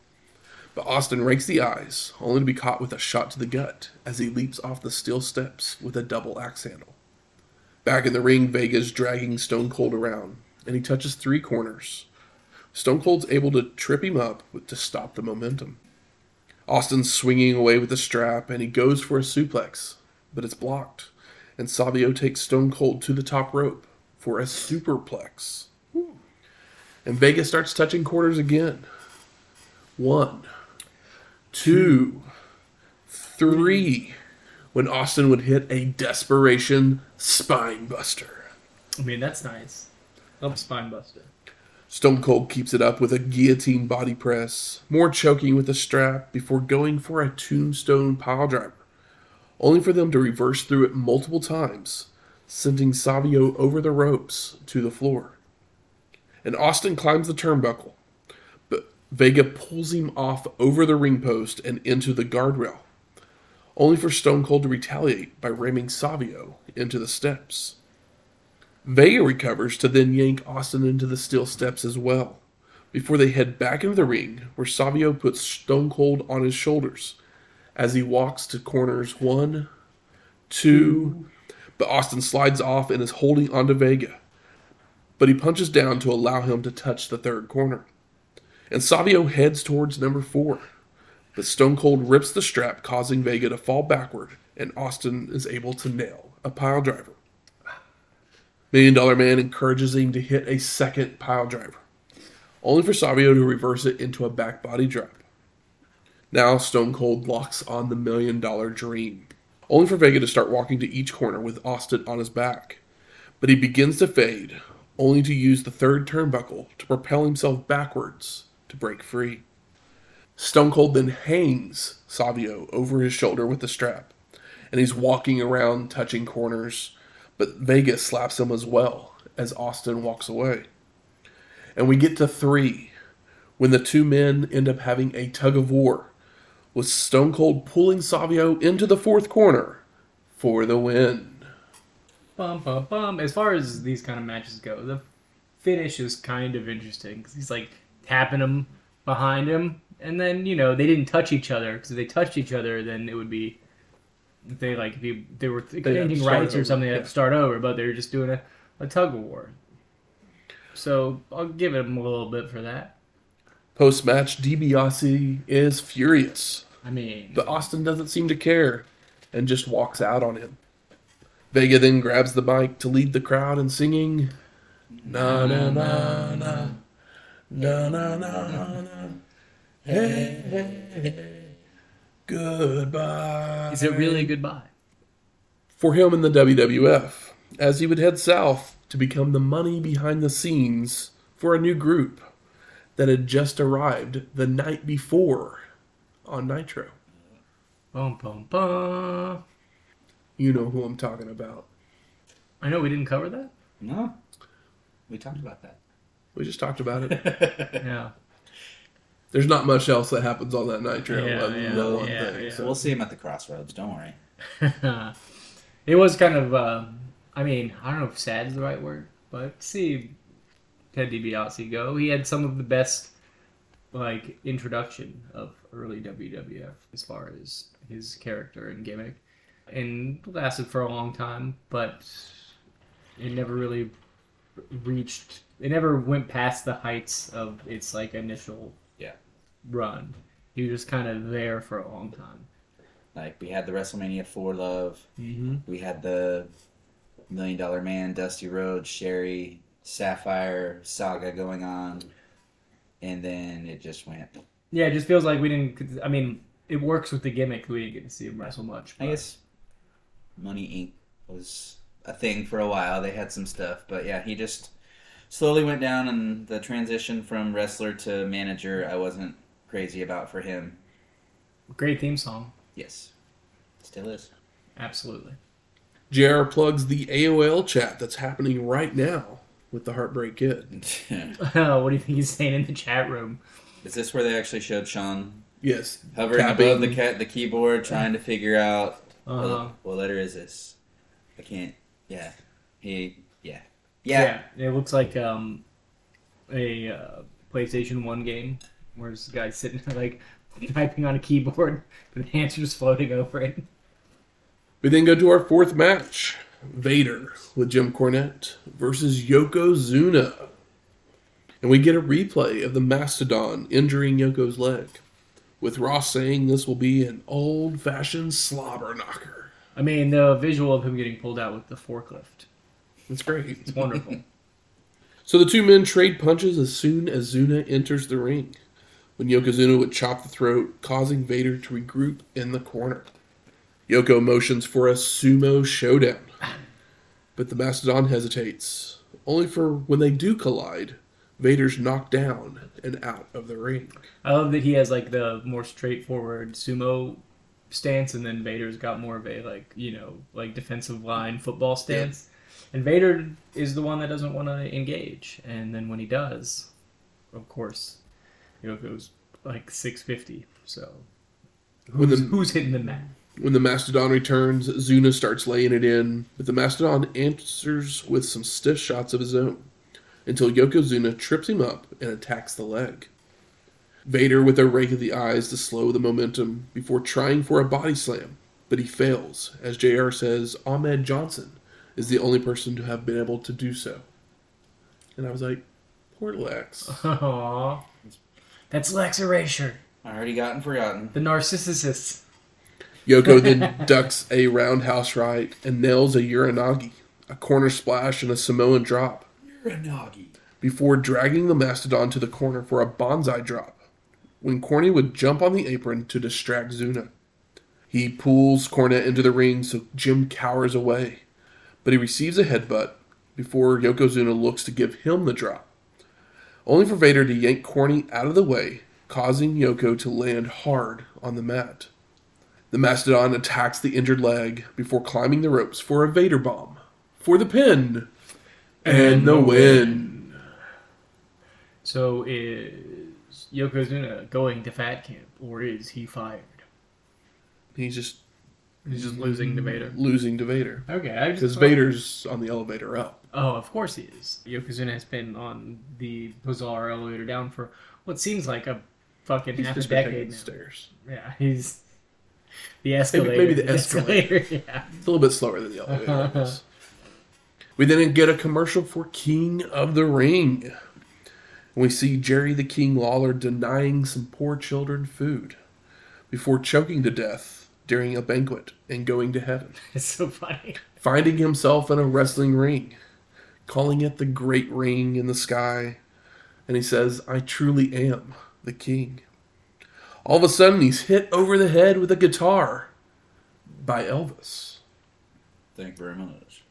But Austin rakes the eyes, only to be caught with a shot to the gut as he leaps off the steel steps with a double axe handle. Back in the ring, Vega's dragging Stone Cold around, and he touches three corners. Stone Cold's able to trip him up to stop the momentum. Austin's swinging away with the strap, and he goes for a suplex, but it's blocked, and Savio takes Stone Cold to the top rope for a superplex. And Vega starts touching corners again. One, two, three. When Austin would hit a desperation spine buster. I mean, that's nice. Up spine buster. Stone Cold keeps it up with a guillotine body press, more choking with the strap before going for a tombstone pile driver, only for them to reverse through it multiple times, sending Savio over the ropes to the floor. And Austin climbs the turnbuckle, Vega pulls him off over the ring post and into the guardrail, only for Stone Cold to retaliate by ramming Savio into the steps. Vega recovers to then yank Austin into the steel steps as well, before they head back into the ring where Savio puts Stone Cold on his shoulders as he walks to corners one, two, but Austin slides off and is holding onto Vega. But he punches down to allow him to touch the third corner. And Savio heads towards number four, but Stone Cold rips the strap, causing Vega to fall backward, and Austin is able to nail a pile driver. Million Dollar Man encourages him to hit a second pile driver, only for Savio to reverse it into a back body drop. Now Stone Cold locks on the Million Dollar Dream, only for Vega to start walking to each corner with Austin on his back. But he begins to fade, only to use the third turnbuckle to propel himself backwards to break free. Stone Cold then hangs Savio over his shoulder with the strap, and he's walking around touching corners, but Vega slaps him as well as Austin walks away. And we get to three when the two men end up having a tug of war, with Stone Cold pulling Savio into the fourth corner for the win. Bum bum bum. As far as these kind of matches go, the finish is kind of interesting because he's like tapping him behind him, and then you know they didn't touch each other because if they touched each other, then it would be if they like if you, they were exchanging rights or something, they yeah. to start over. But they were just doing a, a tug of war. So I'll give him a little bit for that. Post match, DiBiase is furious, I mean, but Austin doesn't seem to care and just walks out on him. Vega then grabs the mic to lead the crowd in singing Na na na na na na na na Hey, hey, hey Goodbye. is it really goodbye? for him in the WWF, as he would head south to become the money behind the scenes for a new group that had just arrived the night before on Nitro. Bum bum bum. You know who I'm talking about. I know we didn't cover that. No, we talked about that. We just talked about it. Yeah. There's not much else that happens on that Nitro Yeah, yeah, that one yeah, thing. yeah. So We'll see him at the crossroads. Don't worry. it was kind of, uh, I mean, I don't know if sad is the right word, but see Ted DiBiase go. He had some of the best, like, introduction of early WWF as far as his character and gimmick, and lasted for a long time, but it never really reached. It never went past the heights of its like initial Yeah. run. He was just kind of there for a long time. Like we had the WrestleMania Four Love. Mm-hmm. We had the Million Dollar Man, Dusty Rhodes, Sherri, Sapphire saga going on, and then it just went. Yeah, it just feels like we didn't. I mean, it works with the gimmick. We didn't get to see him wrestle much. I guess Money Inc. was a thing for a while. They had some stuff, but yeah, he just slowly went down, and the transition from wrestler to manager, I wasn't crazy about for him. great theme song. Yes, still is. Absolutely. JR plugs the AOL chat that's happening right now with the Heartbreak Kid. what do you think he's saying in the chat room? is this where they actually showed Shawn Yes. hovering tapping. above the cat the keyboard, trying to figure out Uh, what, what letter is this? I can't. Yeah, he. Yeah, yeah. yeah. it looks like um, a uh, PlayStation One game where this guy's sitting like typing on a keyboard, with the answers floating over it. We then go to our fourth match Vader with Jim Cornette versus Yokozuna. And we get a replay of the Mastodon injuring Yoko's leg, with Ross saying this will be an old fashioned slobber knocker. I mean, the visual of him getting pulled out with the forklift. It's great. It's wonderful. So the two men trade punches as soon as Zuna enters the ring, when Yokozuna would chop the throat, causing Vader to regroup in the corner. Yoko motions for a sumo showdown, but the Mastodon hesitates, only for when they do collide, Vader's knocked down and out of the ring. I love that he has like the more straightforward sumo stance, and then Vader's got more of a like you know like defensive line football stance. And Vader is the one that doesn't want to engage, and then when he does, of course, you know, it goes like six fifty. So When who's, the, who's hitting the mat? when the Mastodon returns, Zuna starts laying it in, but the Mastodon answers with some stiff shots of his own, until Yokozuna trips him up and attacks the leg. Vader with a rake of the eyes to slow the momentum before trying for a body slam, but he fails, as JR says Ahmed Johnson is the only person to have been able to do so. And I was like, poor Lex. Aww. That's Lex Erasure, I Already gotten forgotten. the narcissist. Yoko then ducks a roundhouse right and nails a Uranage, a corner splash, and a Samoan drop Uranage. before dragging the Mastodon to the corner for a banzai drop. When Corny would jump on the apron to distract Zuna, he pulls Cornette into the ring so Jim cowers away, but he receives a headbutt before Yokozuna looks to give him the drop, only for Vader to yank Corny out of the way, causing Yoko to land hard on the mat. The Mastodon attacks the injured leg before climbing the ropes for a Vader bomb, for the pin, and, the win. So is Yokozuna going to Fat Camp, or is he fired? He's just He's just losing to Vader. losing to Vader. Okay, I just Because Vader's on the elevator up. Oh, of course he is. Yokozuna has been on the bizarre elevator down for what seems like a fucking He's half a just been decade the now. stairs. Yeah, he's the escalator. maybe the escalator. yeah. It's a little bit slower than the elevator is. We then get a commercial for King of the Ring. And we see Jerry the King Lawler denying some poor children food before choking to death during a banquet and going to heaven, It's so funny. finding himself in a wrestling ring, calling it the great ring in the sky. And he says, I truly am the king. All of a sudden, he's hit over the head with a guitar by Elvis. Thank you very much.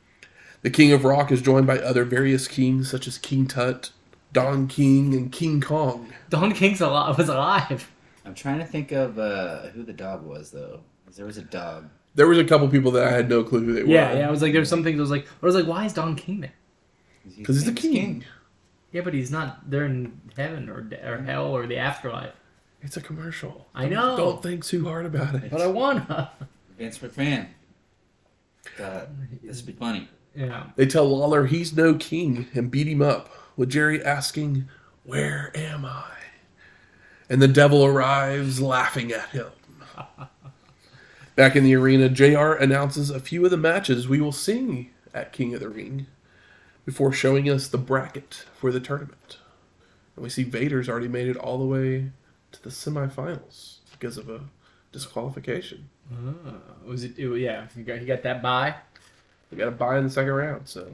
The King of Rock is joined by other various kings such as King Tut, Don King, and King Kong. Don King's alive. Was alive. I'm trying to think of uh, who the dog was though. 'Cause There was a dog. There was a couple people that I had no clue who they were. Yeah, yeah. I was like, there's some things. I was like, I was like, why is Don King there? Because he's the king. Yeah, but he's not there in heaven or or hell or the afterlife. It's a commercial. I know. Don't think too hard about it. But I wanna. Vince McMahon. Uh, this would be funny. Yeah. They tell Lawler he's no king and beat him up, with Jerry asking, Where am I? And the devil arrives laughing at him. Back in the arena, JR announces a few of the matches we will see at King of the Ring before showing us the bracket for the tournament. And we see Vader's already made it all the way to the semifinals because of a disqualification. Uh, was it? it- yeah. He got he got that buy. He got a bye in the second round, so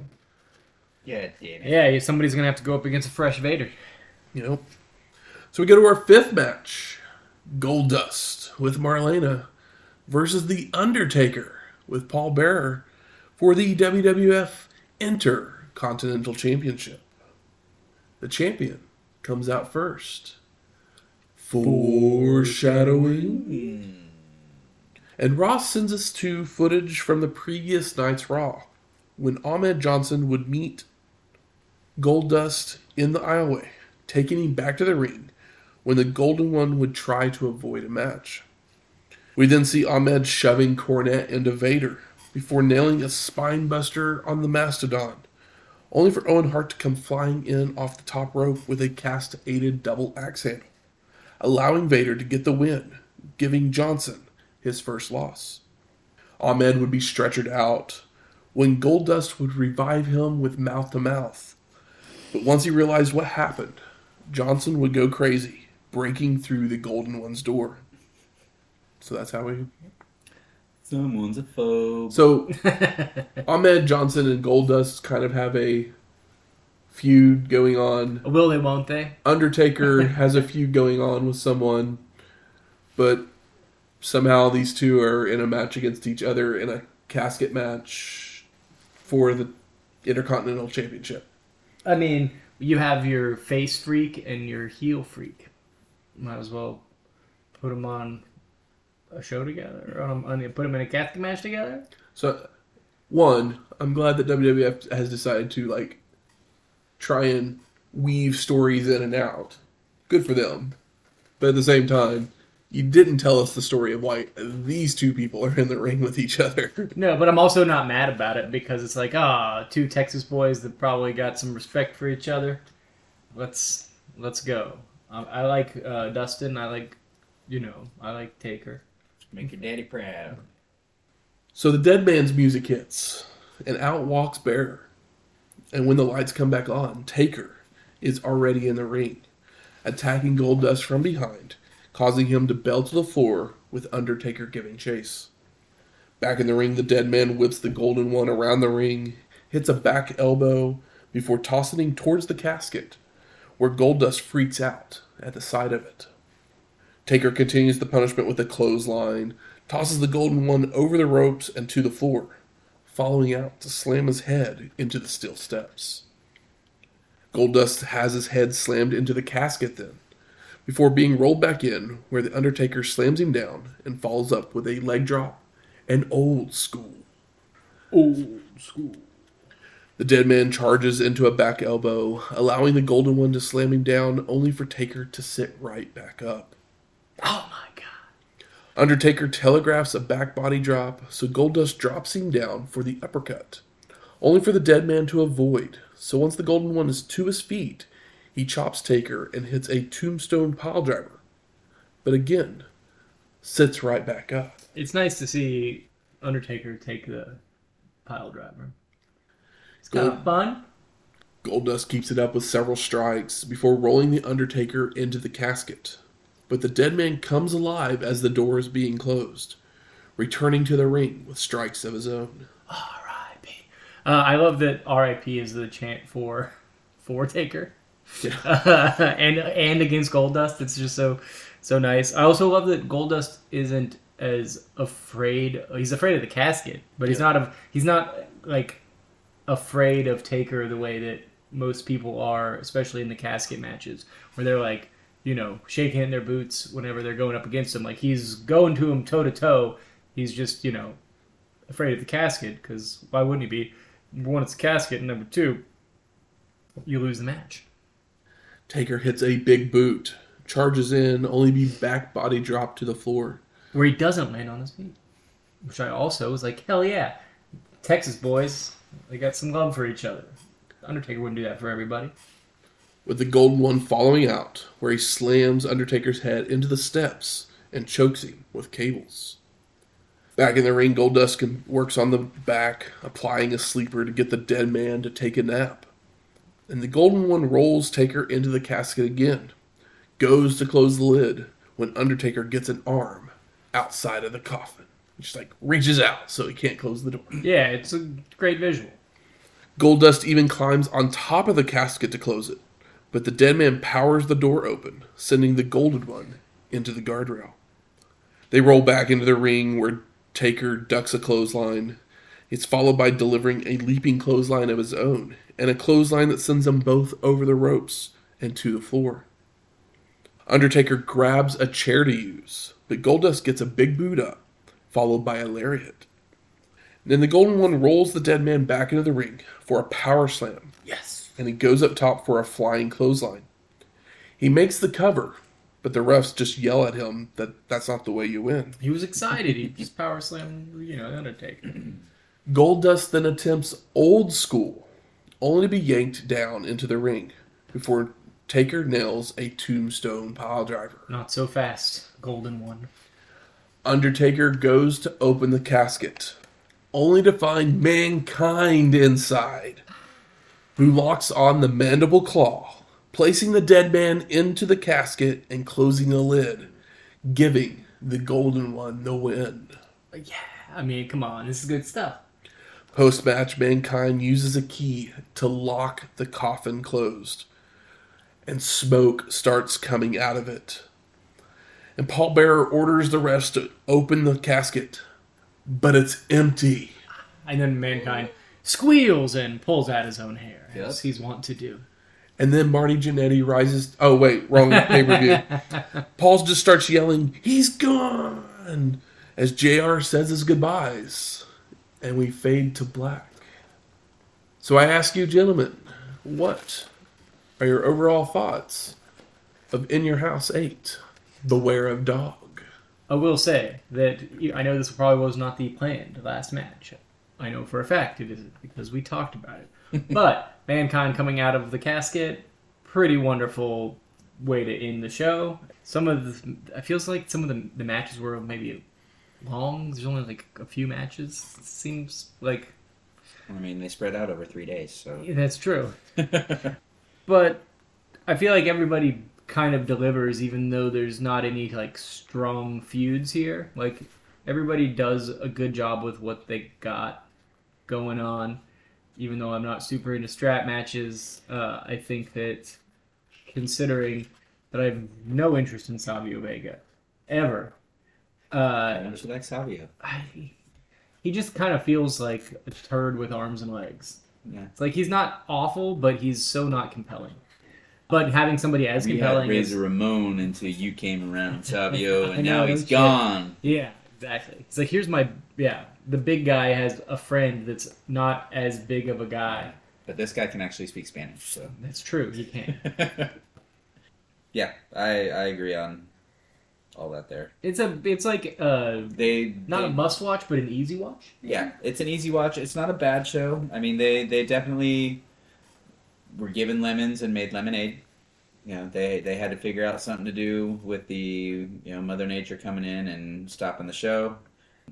Yeah, damn it. Yeah. Somebody's gonna have to go up against a fresh Vader. You know. So we go to our fifth match Goldust with Marlena versus The Undertaker with Paul Bearer for the WWF Intercontinental Championship. The champion comes out first. Foreshadowing. And Ross sends us to footage from the previous night's Raw when Ahmed Johnson would meet Goldust in the aisleway, taking him back to the ring when the Golden One would try to avoid a match. We then see Ahmed shoving Cornette into Vader before nailing a spine buster on the Mastodon, only for Owen Hart to come flying in off the top rope with a cast aided double axe handle, allowing Vader to get the win, giving Johnson his first loss. Ahmed would be stretchered out when Goldust would revive him with mouth to mouth. But once he realized what happened, Johnson would go crazy, breaking through the Golden One's door. So that's how we. Someone's a phobe. So Ahmed Johnson and Goldust kind of have a feud going on. Will they? Won't they? Undertaker has a feud going on with someone, but somehow these two are in a match against each other in a casket match for the Intercontinental Championship. I mean, you have your face freak and your heel freak. Might as well put them on a show together, or on, on, put them in a casket match together. So, one, I'm glad that WWF has decided to like try and weave stories in and out. Good for them. But at the same time, you didn't tell us the story of why these two people are in the ring with each other. No, but I'm also not mad about it because it's like, ah, two Texas boys that probably got some respect for each other. Let's let's go. Um, I like uh, Dustin. I like, you know, I like Taker. Make your daddy proud. So the dead man's music hits, and out walks Bearer. And when the lights come back on, Taker is already in the ring, attacking Goldust from behind, causing him to belt to the floor with Undertaker giving chase. Back in the ring, the dead man whips the golden one around the ring, hits a back elbow before tossing him towards the casket, where Goldust freaks out at the sight of it. Taker continues the punishment with a clothesline, tosses the golden one over the ropes and to the floor, following out to slam his head into the steel steps. Goldust has his head slammed into the casket then, before being rolled back in, where The Undertaker slams him down and follows up with a leg drop and old school. Old school. The dead man charges into a back elbow, allowing the Golden One to slam him down, only for Taker to sit right back up. Oh my god. Undertaker telegraphs a back body drop, so Goldust drops him down for the uppercut, only for the dead man to avoid. So once the Golden One is to his feet, he chops Taker and hits a tombstone piledriver. But again, sits right back up. It's nice to see Undertaker take the pile driver. It's kind Gold- of fun. Goldust keeps it up with several strikes before rolling the Undertaker into the casket. But the dead man comes alive as the door is being closed, returning to the ring with strikes of his own. R.I.P. Uh, I love that R.I.P. is the chant for for Taker, and and against Goldust. It's just so so nice. I also love that Goldust isn't as afraid. He's afraid of the casket, but he's Yeah. not of he's not like afraid of Taker the way that most people are, especially in the casket matches, where they're like, you know, shaking in their boots whenever they're going up against him. Like he's going to him toe to toe. He's just, you know, afraid of the casket because why wouldn't he be? Number one, it's a casket, and number two, you lose the match. Taker hits a big boot, charges in, only be back body dropped to the floor. Where he doesn't land on his feet, which I also was like, hell yeah, Texas boys, they got some love for each other. Undertaker wouldn't do that for everybody. With the Golden One following out, where he slams Undertaker's head into the steps and chokes him with cables. Back in the ring, Goldust can- works on the back, applying a sleeper to get the dead man to take a nap. And the Golden One rolls Taker into the casket again, goes to close the lid when Undertaker gets an arm outside of the coffin. He just like reaches out so he can't close the door. Yeah, it's a great visual. Goldust even climbs on top of the casket to close it, but the dead man powers the door open, sending the Golden One into the guardrail. They roll back into the ring where Taker ducks a clothesline. It's followed by delivering a leaping clothesline of his own, and a clothesline that sends them both over the ropes and to the floor. Undertaker grabs a chair to use, but Goldust gets a big boot up, followed by a lariat. Then the Golden One rolls the dead man back into the ring for a power slam, Yes. And he goes up top for a flying clothesline. He makes the cover, but the refs just yell at him that that's not the way you win. He was excited. He just power slammed, you know, the Undertaker. Goldust then attempts old school, only to be yanked down into the ring before Taker nails a tombstone pile driver. Not so fast, Golden One. Undertaker goes to open the casket, only to find mankind inside, who locks on the mandible claw, placing the dead man into the casket and closing the lid, giving the Golden One the win. Yeah, I mean, come on, this is good stuff. Post match, Mankind uses a key to lock the coffin closed, and smoke starts coming out of it. And Paul Bearer orders the rest to open the casket, but it's empty. And then Mankind squeals and pulls out his own hair, as he's wont to do. And then Marty Jannetty rises. Oh wait, wrong pay per view. Paul just starts yelling, "He's gone!" as JR says his goodbyes, and we fade to black. So I ask you, gentlemen, what are your overall thoughts of In Your House Eight? Beware of Dog. I will say that I know this probably was not the planned last match. I know for a fact it isn't because we talked about it. but Mankind coming out of the casket, pretty wonderful way to end the show. Some of the, it feels like some of the, the matches were maybe long. There's only like a few matches. It seems like I mean, they spread out over three days, so. yeah, that's true. but I feel like everybody kind of delivers, even though there's not any like strong feuds here. Like everybody does a good job with what they got going on. Even though I'm not super into strap matches, uh, I think that considering that I have no interest in Savio Vega ever, uh, you like Savio. I, he just kind of feels like a turd with arms and legs. Yeah. It's like he's not awful, but he's so not compelling. But having somebody as We had compelling as Razor Ramon until you came around, Savio, and know, now he's gone. Yeah, exactly. It's like here's my yeah. The big guy has a friend that's not as big of a guy. But this guy can actually speak Spanish, so. That's true. He can. yeah, I I agree on all that there. It's a. It's like uh, They not they, a must watch, but an easy watch. Yeah, it's an easy watch. It's not a bad show. I mean, they they definitely were given lemons and made lemonade. You know, they they had to figure out something to do with the you know Mother Nature coming in and stopping the show,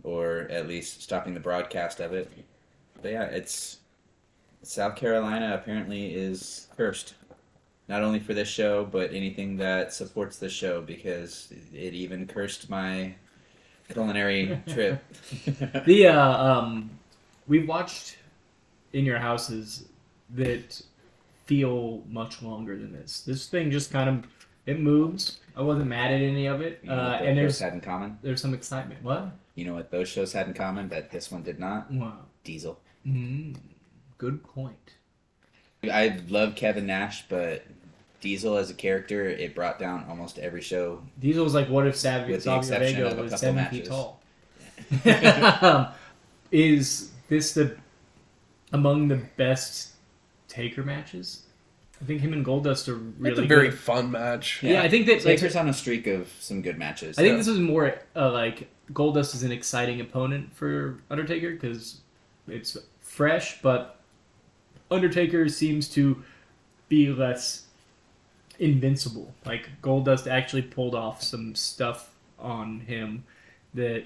or at least stopping the broadcast of it. But yeah, it's South Carolina apparently is cursed. Not only for this show, but anything that supports this show, because it even cursed my culinary trip. The uh, um, we've watched in your houses that feel much longer than this. This thing just kind of it moves. I wasn't mad at any of it, You know uh, and there's had in common. there's some excitement. What? You know what those shows had in common that this one did not? Wow. Diesel. Mm, good point. I love Kevin Nash, but Diesel as a character, it brought down almost every show. Diesel was like, what if Savio, With the Savio exception Vega of a was seven feet matches. tall? um, is this the among the best Taker matches? I think him and Goldust are really it's a very good. fun match. Yeah, I think that like Taker's on a streak of some good matches. I think Yeah. this is more uh, like Goldust is an exciting opponent for Undertaker because it's fresh, but Undertaker seems to be less invincible. Like Goldust actually pulled off some stuff on him that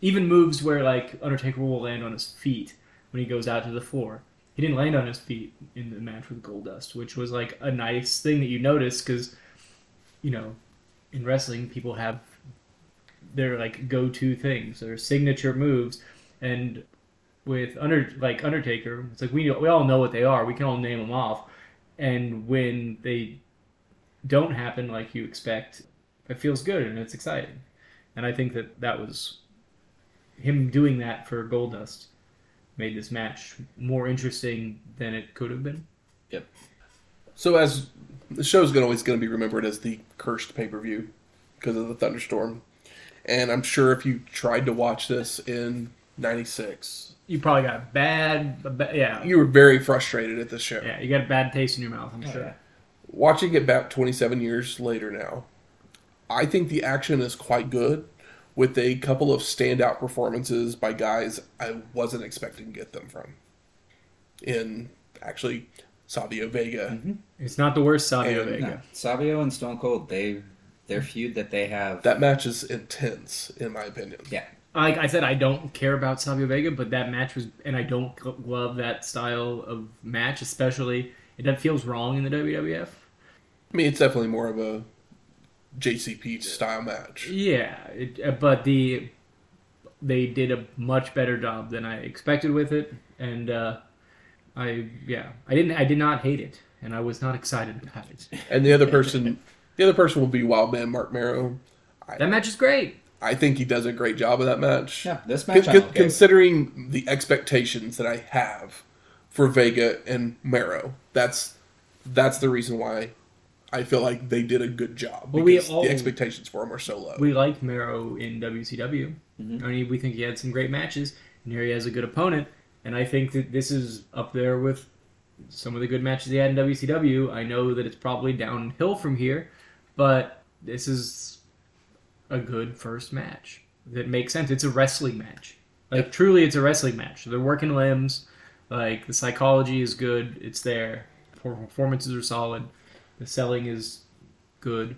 even moves where like Undertaker will land on his feet when he goes out to the floor. He didn't land on his feet in the match with Goldust, which was like a nice thing that you notice because you know in wrestling people have their like go-to things their signature moves and with under like undertaker it's like we we all know what they are. We can all name them off. And when they don't happen like you expect it feels good and it's exciting. And i think that that was him doing that for goldust made this match more interesting than it could have been Yep. So as the show's gonna always going to be remembered as the cursed pay per view because of the thunderstorm, and I'm sure if you tried to watch this in '96, you probably got bad, a ba- yeah you were very frustrated at this show. yeah you got a bad taste in your mouth i'm Oh, sure yeah. Watching it back 27 years later now, I think the action is quite good with a couple of standout performances by guys I wasn't expecting to get them from. In actually Savio Vega. Mm-hmm. It's not the worst Savio And- Vega. No, Savio and Stone Cold, they their feud that they have. That match is intense, in my opinion. yeah, Like I said, I don't care about Savio Vega, but that match was, and I don't love that style of match, especially it feels wrong in the WWF. I mean, it's definitely more of a JCP style match. Yeah, it, uh, but the they did a much better job than I expected with it, and uh, I yeah, I didn't, I did not hate it, and I was not excited about it. And the other person, the other person will be Wildman Marc Mero. That match is great. I think he does a great job of that match. yeah. This match, con- I'm okay considering the expectations that I have for Vega and Mero, that's that's the reason why I feel like they did a good job. Well, we because all- the expectations for him are so low. We like Mero in WCW. Mm-hmm. I mean, we think he had some great matches, and here he has a good opponent. And I think that this is up there with some of the good matches he had in WCW. I know that it's probably downhill from here, but this is a good first match that makes sense. It's a wrestling match. Like truly, it's a wrestling match. They're working limbs. Like the psychology is good. It's there. Performances are solid. The selling is good.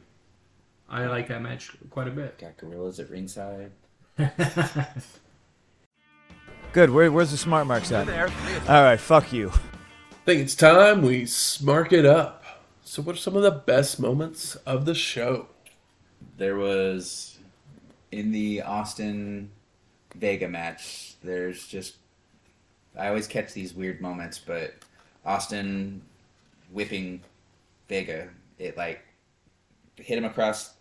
I like that match quite a bit. Got gorillas at ringside. Good. Where, where's the smart marks at? All right. Fuck you. I think it's time we smark it up. So, what are some of the best moments of the show? There was in the Austin Vega match. There's just I always catch these weird moments, but Austin whipping Vega, it like hit him across.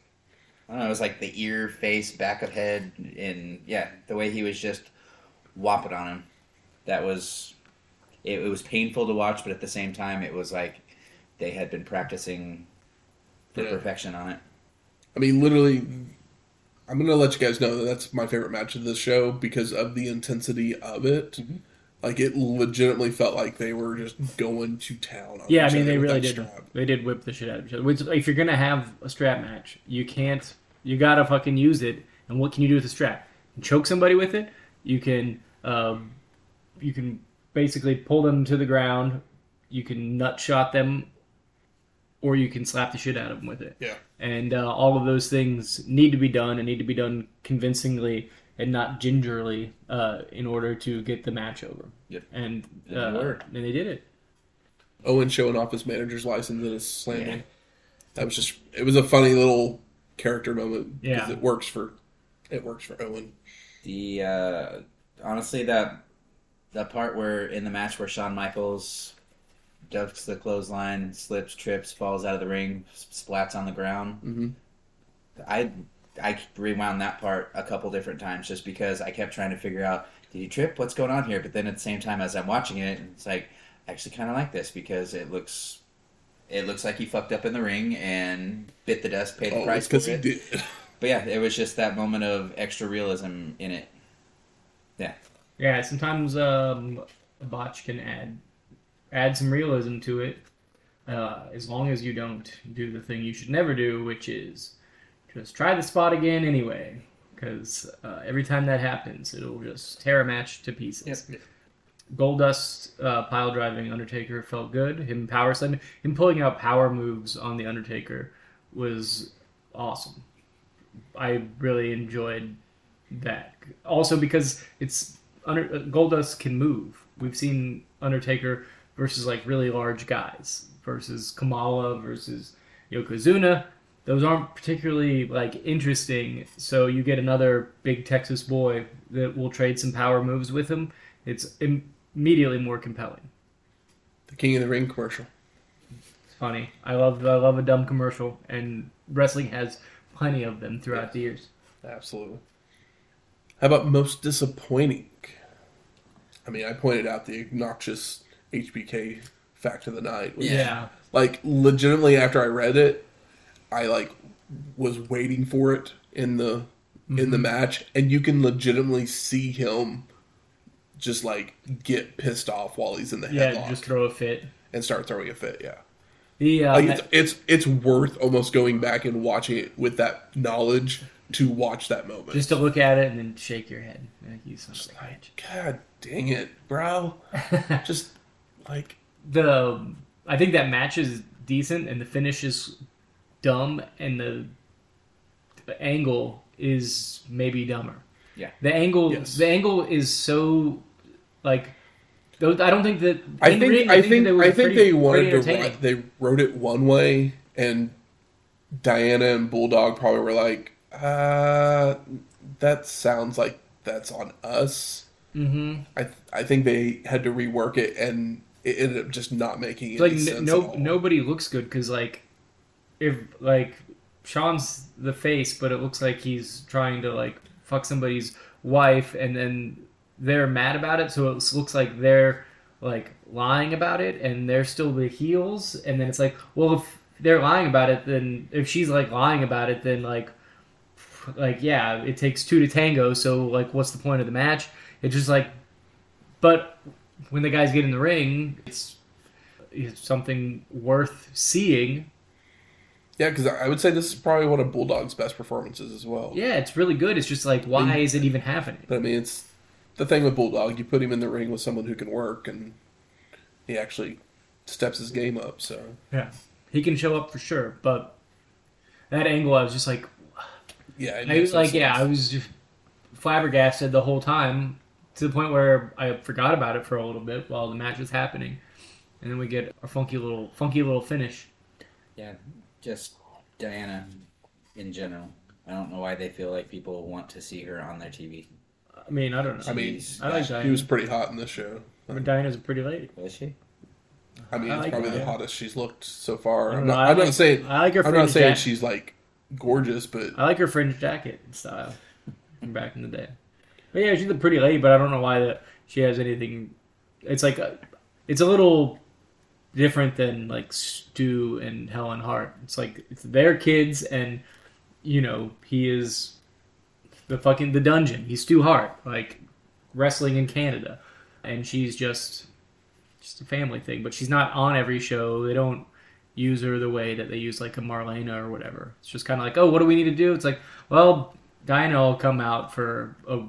I don't know. It was like the ear, face, back of head, and yeah, the way he was just whopping on him. That was it, it was painful to watch, but at the same time, it was like they had been practicing for Yeah. perfection on it. I mean, literally, I'm gonna let you guys know that that's my favorite match of this show because of the intensity of it. Mm-hmm. Like it legitimately felt like they were just going to town. On Yeah, I mean they really did. strap. They did whip the shit out of each other. Which, if you're gonna have a strap match, you can't. You gotta fucking use it. And what can you do with a strap? Choke somebody with it. You can. Um, you can basically pull them to the ground. You can nut shot them, or you can slap the shit out of them with it. Yeah. And uh, all of those things need to be done and need to be done convincingly and not gingerly uh, in order to get the match over. Yep. And And it uh, worked. and they did it. Owen showing off his manager's license and his slamming. Yeah. That was just it was a funny little character moment because Yeah. it works for it works for Owen. The uh, honestly that that part where in the match where Shawn Michaels ducks the clothesline, slips, trips, falls out of the ring, splats on the ground. Mhm. I I rewound that part a couple different times just because I kept trying to figure out did he trip? What's going on here? But then at the same time as I'm watching it, it's like I actually kind of like this because it looks it looks like he fucked up in the ring and bit the dust, paid the Oh, price because for he it. did. But yeah, it was just that moment of extra realism in it. Yeah. Yeah, sometimes um, a botch can add add some realism to it, uh, as long as you don't do the thing you should never do, which is just try the spot again anyway. Because uh, every time that happens, it'll just tear a match to pieces. Goldust uh, pile driving Undertaker felt good. Him power slamming, him pulling out power moves on the Undertaker was awesome. I really enjoyed that. Also because it's under uh, Goldust can move. We've seen Undertaker versus like really large guys versus Kamala versus Yokozuna. Those aren't particularly like interesting. So you get another big Texas boy that will trade some power moves with him. It's Im- immediately more compelling. The King of the Ring commercial. It's funny. I love I love a dumb commercial, and wrestling has plenty of them throughout the years. Absolutely. How about most disappointing? I mean, I pointed out the obnoxious HBK fact of the night. which- Yeah. Like, legitimately, after I read it, I like was waiting for it in the in Mm-hmm. the match, and you can legitimately see him just like get pissed off while he's in the Yeah, headlock just throw a fit. and start throwing a fit. Yeah. The uh, Like it's, it's it's worth almost going back and watching it with that knowledge to watch that moment. just to look at it and then shake your head. Like, you a bitch. God dang it, bro! Just like the I think that match is decent and the finish is dumb and the, the angle is maybe dumber. Yeah. The angle Yes. the angle is so like I don't think that I think ring, I think that was I think pretty- they wanted to write, they wrote it one way, and Diana and Bulldog probably were like, uh, that sounds like that's on us. Mhm. I I think they had to rework it, and it ended up just not making any like n- sense. no at all. nobody looks good because like if like Shawn's the face, but it looks like he's trying to like fuck somebody's wife, and then they're mad about it, so it looks like they're like lying about it, and they're still the heels, and then it's like, well, if they're lying about it, then if she's like lying about it, then like like yeah, it takes two to tango, so like what's the point of the match? It's just like, but when the guys get in the ring, it's it's something worth seeing. Yeah, because I would say this is probably one of Bulldog's best performances as well. Yeah, it's really good. It's just like, why is it even happening? But I mean, it's the thing with Bulldog. You put him in the ring with someone who can work, and he actually steps his game up. So Yeah, he can show up for sure, but that angle, I was just like, yeah, it I was makes no like, yeah, I was just flabbergasted the whole time to the point where I forgot about it for a little bit while the match was happening, and then we get a funky little, funky little finish. Yeah, just Diana in general. I don't know why they feel like people want to see her on their TV. I mean, I don't know. I mean, Jeez. I like he was pretty hot in this show. I mean, Diana's a pretty lady. Was she? I mean, I it's like probably her, the yeah. hottest she's looked so far. I don't I'm know, not, I I'm like- not saying I like her I'm fringe not saying jacket. she's like gorgeous, but I like her fringe jacket style from back in the day. But yeah, she's a pretty lady, but I don't know why that she has anything. It's like a, it's a little different than like Stu and Helen Hart. It's like it's their kids, and you know he is the fucking the dungeon. He's Stu Hart, like wrestling in Canada, and she's just just a family thing. But she's not on every show. They don't use her the way that they use like a Marlena or whatever. It's just kind of like, oh, what do we need to do? It's like, well, Diana will come out for a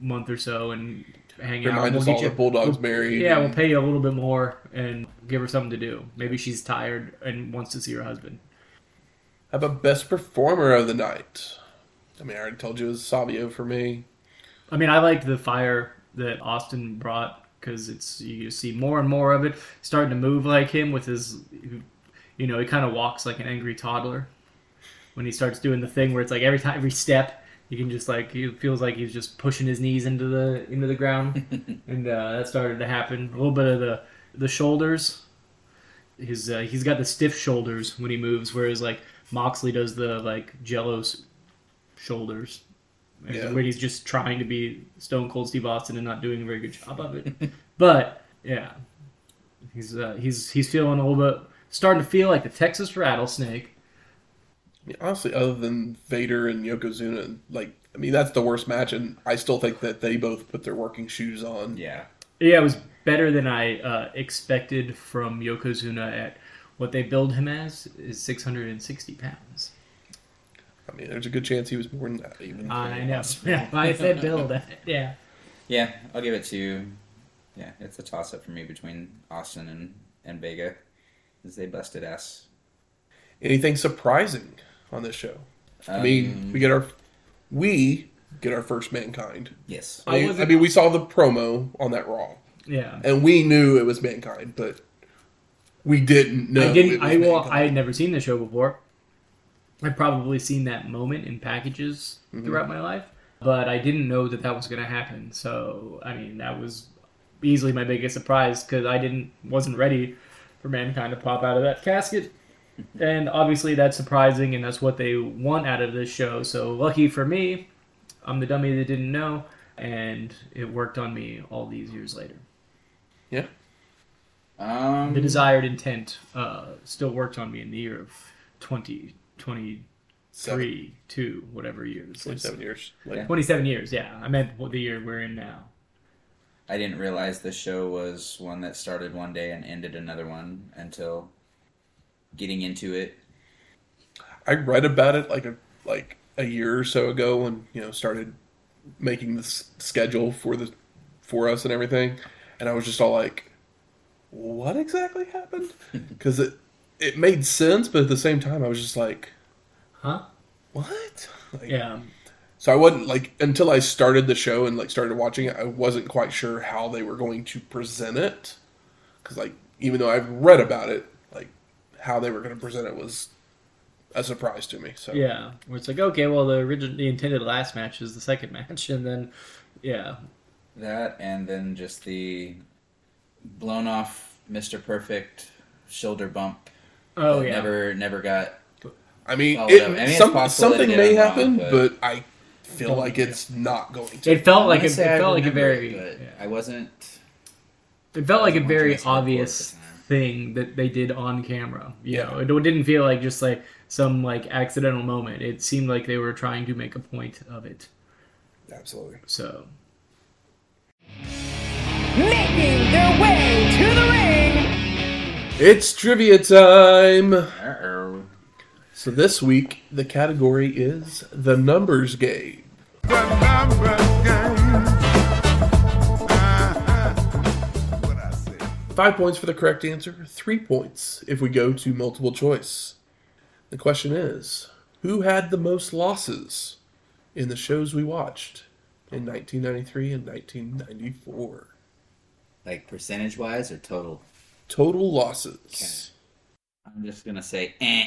month or so and hang out. Remind We'll us get all you- that Bulldog's we'll- married. Yeah, we'll pay you a little bit more and give her something to do. Maybe she's tired and wants to see her husband. How about best performer of the night? I mean, I already told you it was Savio for me. I mean, I liked the fire that Austin brought because it's you see more and more of it starting to move like him with his, you know, he kind of walks like an angry toddler when he starts doing the thing where it's like every time every step you can just like he feels like he's just pushing his knees into the into the ground, and uh, that started to happen. A little bit of the the shoulders. His uh, he's got the stiff shoulders when he moves, whereas like Moxley does the like Jello shoulders Yeah. where he's just trying to be Stone Cold Steve Austin and not doing a very good job of it. but yeah, he's uh, he's he's feeling a little bit starting to feel like the Texas rattlesnake. I mean, honestly, other than Vader and Yokozuna, like, I mean, that's the worst match, and I still think that they both put their working shoes on. Yeah. Yeah, it was better than I uh, expected from Yokozuna at what they billed him as is 660 pounds. I mean, there's a good chance he was more than that, even. I know. Yeah, I said billed. Yeah. Yeah, I'll give it to. Yeah, it's a toss up for me between Austin and, and Vega, as they busted ass. Anything surprising on this show? I mean, Um, we get our we get our first mankind. yes, I I mean, I, mean, we saw the promo on that Raw, Yeah. and we knew it was mankind, but we didn't know. I it didn't. was I well, Mankind. I had never seen the show before. I'd probably seen that moment in packages Mm-hmm. throughout my life, but I didn't know that that was going to happen. So, I mean, that was easily my biggest surprise because I didn't wasn't ready for mankind to pop out of that casket. And obviously, that's surprising, and that's what they want out of this show. So, lucky for me, I'm the dummy that didn't know, and it worked on me all these years later. yeah. um, the desired intent uh, still worked on me in the year of 2023, Seven, 2, whatever years. 27 years. Like, Yeah. 27 years, yeah. I meant the year we're in now. I didn't realize the show was one that started one day and ended another one until getting into it. I read about it like a like a year or so ago when you know started making the schedule for the for us and everything, and I was just all like, "What exactly happened?" Because it it made sense, but at the same time, I was just like, Huh? "What?" Like, Yeah. So I wasn't like until I started the show and like started watching it, I wasn't quite sure how they were going to present it. Because like even though I've read about it, like how they were going to present it was a surprise to me. So Yeah. Where it's like, okay, well, the original, the intended last match is the second match, and then, yeah. That and then just the blown off Mr. Perfect shoulder bump. Oh, yeah. Never, never got. I mean, it. I mean, some, something may did wrong, happen, but- but, I feel like it's not going to. It felt like I a, it wanna say I felt like a very, it, yeah. I wasn't. It felt like a very watching this hardcore at obvious the time. Thing that they did on camera. You Yeah. know, it didn't feel like just like some like accidental moment. It seemed like they were trying to make a point of it. Absolutely. So making their way to the ring. It's trivia time. Uh-oh. So this week the category is the numbers game. The numbers game. Five points for the correct answer, three points if we go to multiple choice. The question is who had the most losses in the shows we watched in 1993 and 1994? Like percentage wise or total? Total losses. Okay. I'm just gonna say, eh.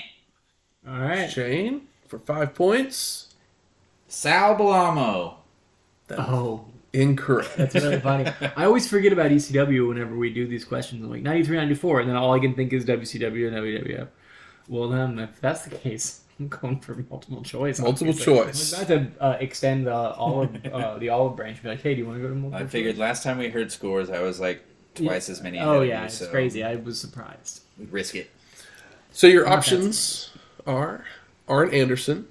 all right. Shane for five points. Sal Bellomo. That's Oh, incorrect. that's really funny. I always forget about ECW whenever we do these questions. I'm like 93, 94, and then all I can think is WCW and WWF. Well, then if that's the case, I'm going for multiple choice. Multiple obviously. choice. I'm about to uh, extend the olive uh, the olive branch. and Be like, hey, do you want to go to multiple? I figured choice? last time we heard scores, I was like, twice as many. Oh yeah, it's so crazy. I was surprised. We'd Risk it. So your Not options are Arn Anderson,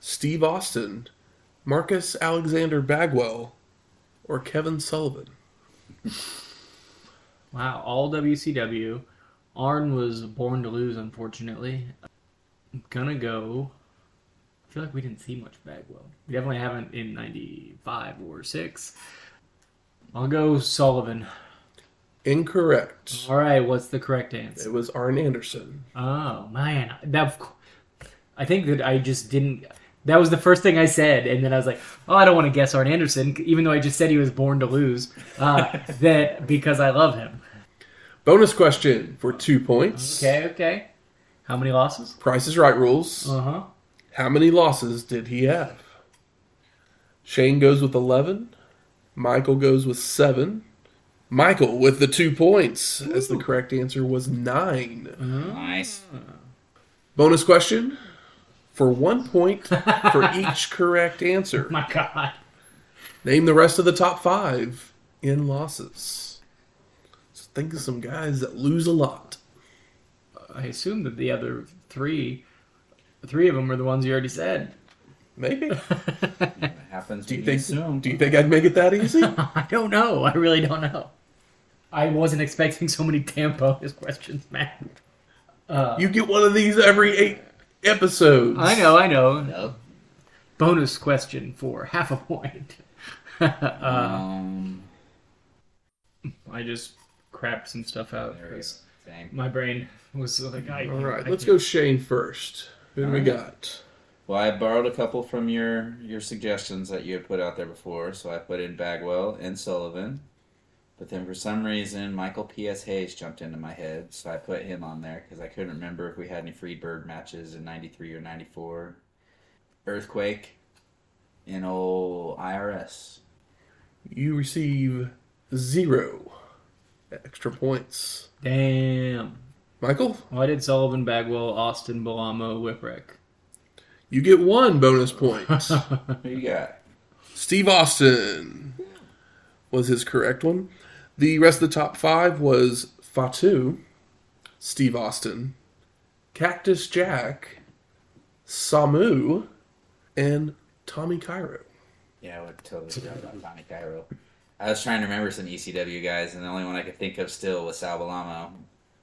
Steve Austin, Marcus Alexander Bagwell, or Kevin Sullivan. Wow, all WCW. Arn was born to lose, unfortunately. I'm gonna go. I feel like we didn't see much Bagwell. We definitely haven't in '95 or '6. I'll go Sullivan. Incorrect. All right, what's the correct answer? It was Arn Anderson. Oh man, that. I think that I just didn't. That was the first thing I said, and then I was like, "Oh, I don't want to guess Arn Anderson," even though I just said he was born to lose. Uh, that because I love him. Bonus question for two points. Okay, okay. How many losses? Price is Right rules. Uh huh. How many losses did he have? Shane goes with 11. Michael goes with 7. Michael with the two points, as the correct answer was 9. Nice. Bonus question for one point for each correct answer. My God. Name the rest of the top five in losses. So think of some guys that lose a lot. I assume that the other three, three of them are the ones you already said. Maybe. It happens. Do you when think? assume. Do you think I'd make it that easy? I don't know. I really don't know. I wasn't expecting so many damn bonus questions, man. Uh, you get one of these every eight episodes. I know, I know. Nope. Bonus question for half a point. um, I just crapped some stuff out there because Same. my brain was like, I. All right, I let's can't- go Shane first. Who do we All right. got? Well, I borrowed a couple from your your suggestions that you had put out there before, so I put in Bagwell and Sullivan. But then for some reason, Michael P.S. Hayes jumped into my head, so I put him on there because I couldn't remember if we had any Freebird matches in '93 or '94. Earthquake in old IRS. You receive zero extra points. Damn. Michael, Well, I did Sullivan, Bagwell, Austin, Bellomo, Whipwreck. you get one bonus point. Who you got? Steve Austin was his correct one. The rest of the top five was Fatu, Steve Austin, Cactus Jack, Samu, and Tommy Cairo. Yeah, I would totally forgot about Tommy Cairo. I was trying to remember some ECW guys, and the only one I could think of still was Sal Bellomo.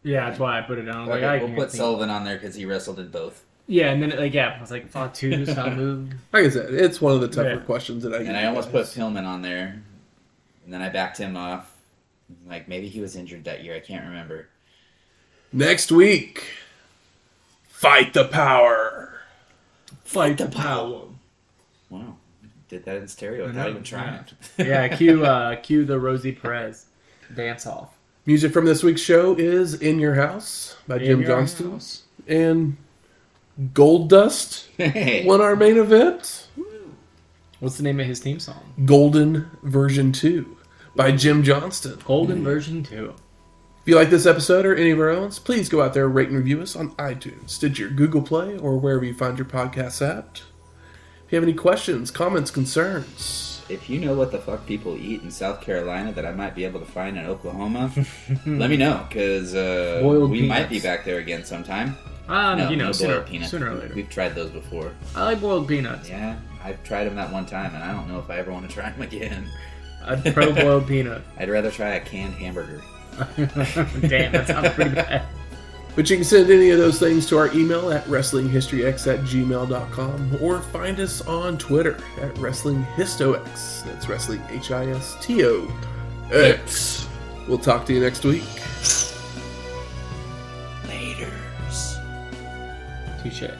Yeah, that's why I put it on. I like, Okay, I we'll put think- Sullivan on there because he wrestled in both. Yeah, and then like yeah, I was like Fatu, Samu. Like I said, it's one of the tougher Yeah. questions that I. And I you almost put guys. Pillman on there, and then I backed him off. Like maybe he was injured that year. I can't remember. Next week, fight the power. Fight the power. Wow, did that in stereo without even trying. Yeah, cue uh, cue the Rosie Perez dance off. Music from this week's show is "In Your House" by In Jim Johnston, House. and "Goldust" Hey, won our main event. What's the name of his theme song? Golden Version 2 by Jim Johnston. Golden version two. If you like this episode or any of our own, please go out there and rate and review us on iTunes, Stitcher, Google Play, or wherever you find your podcasts at. If you have any questions, comments, concerns, if you know what the fuck people eat in South Carolina that I might be able to find in Oklahoma, let me know because uh, Boiled we might be back there again sometime. Um, no, you know, no sooner, peanuts. sooner or later. We've tried those before. I like boiled peanuts. Yeah, I've tried them that one time, and I don't know if I ever want to try them again. I'd pro boiled peanut. I'd rather try a canned hamburger. Damn, that sounds pretty bad. but you can send any of those things to our email at wrestlinghistox at gmail.com or find us on Twitter at wrestlinghistox. That's wrestling H I S T O X. We'll talk to you next week. Laters. Touche.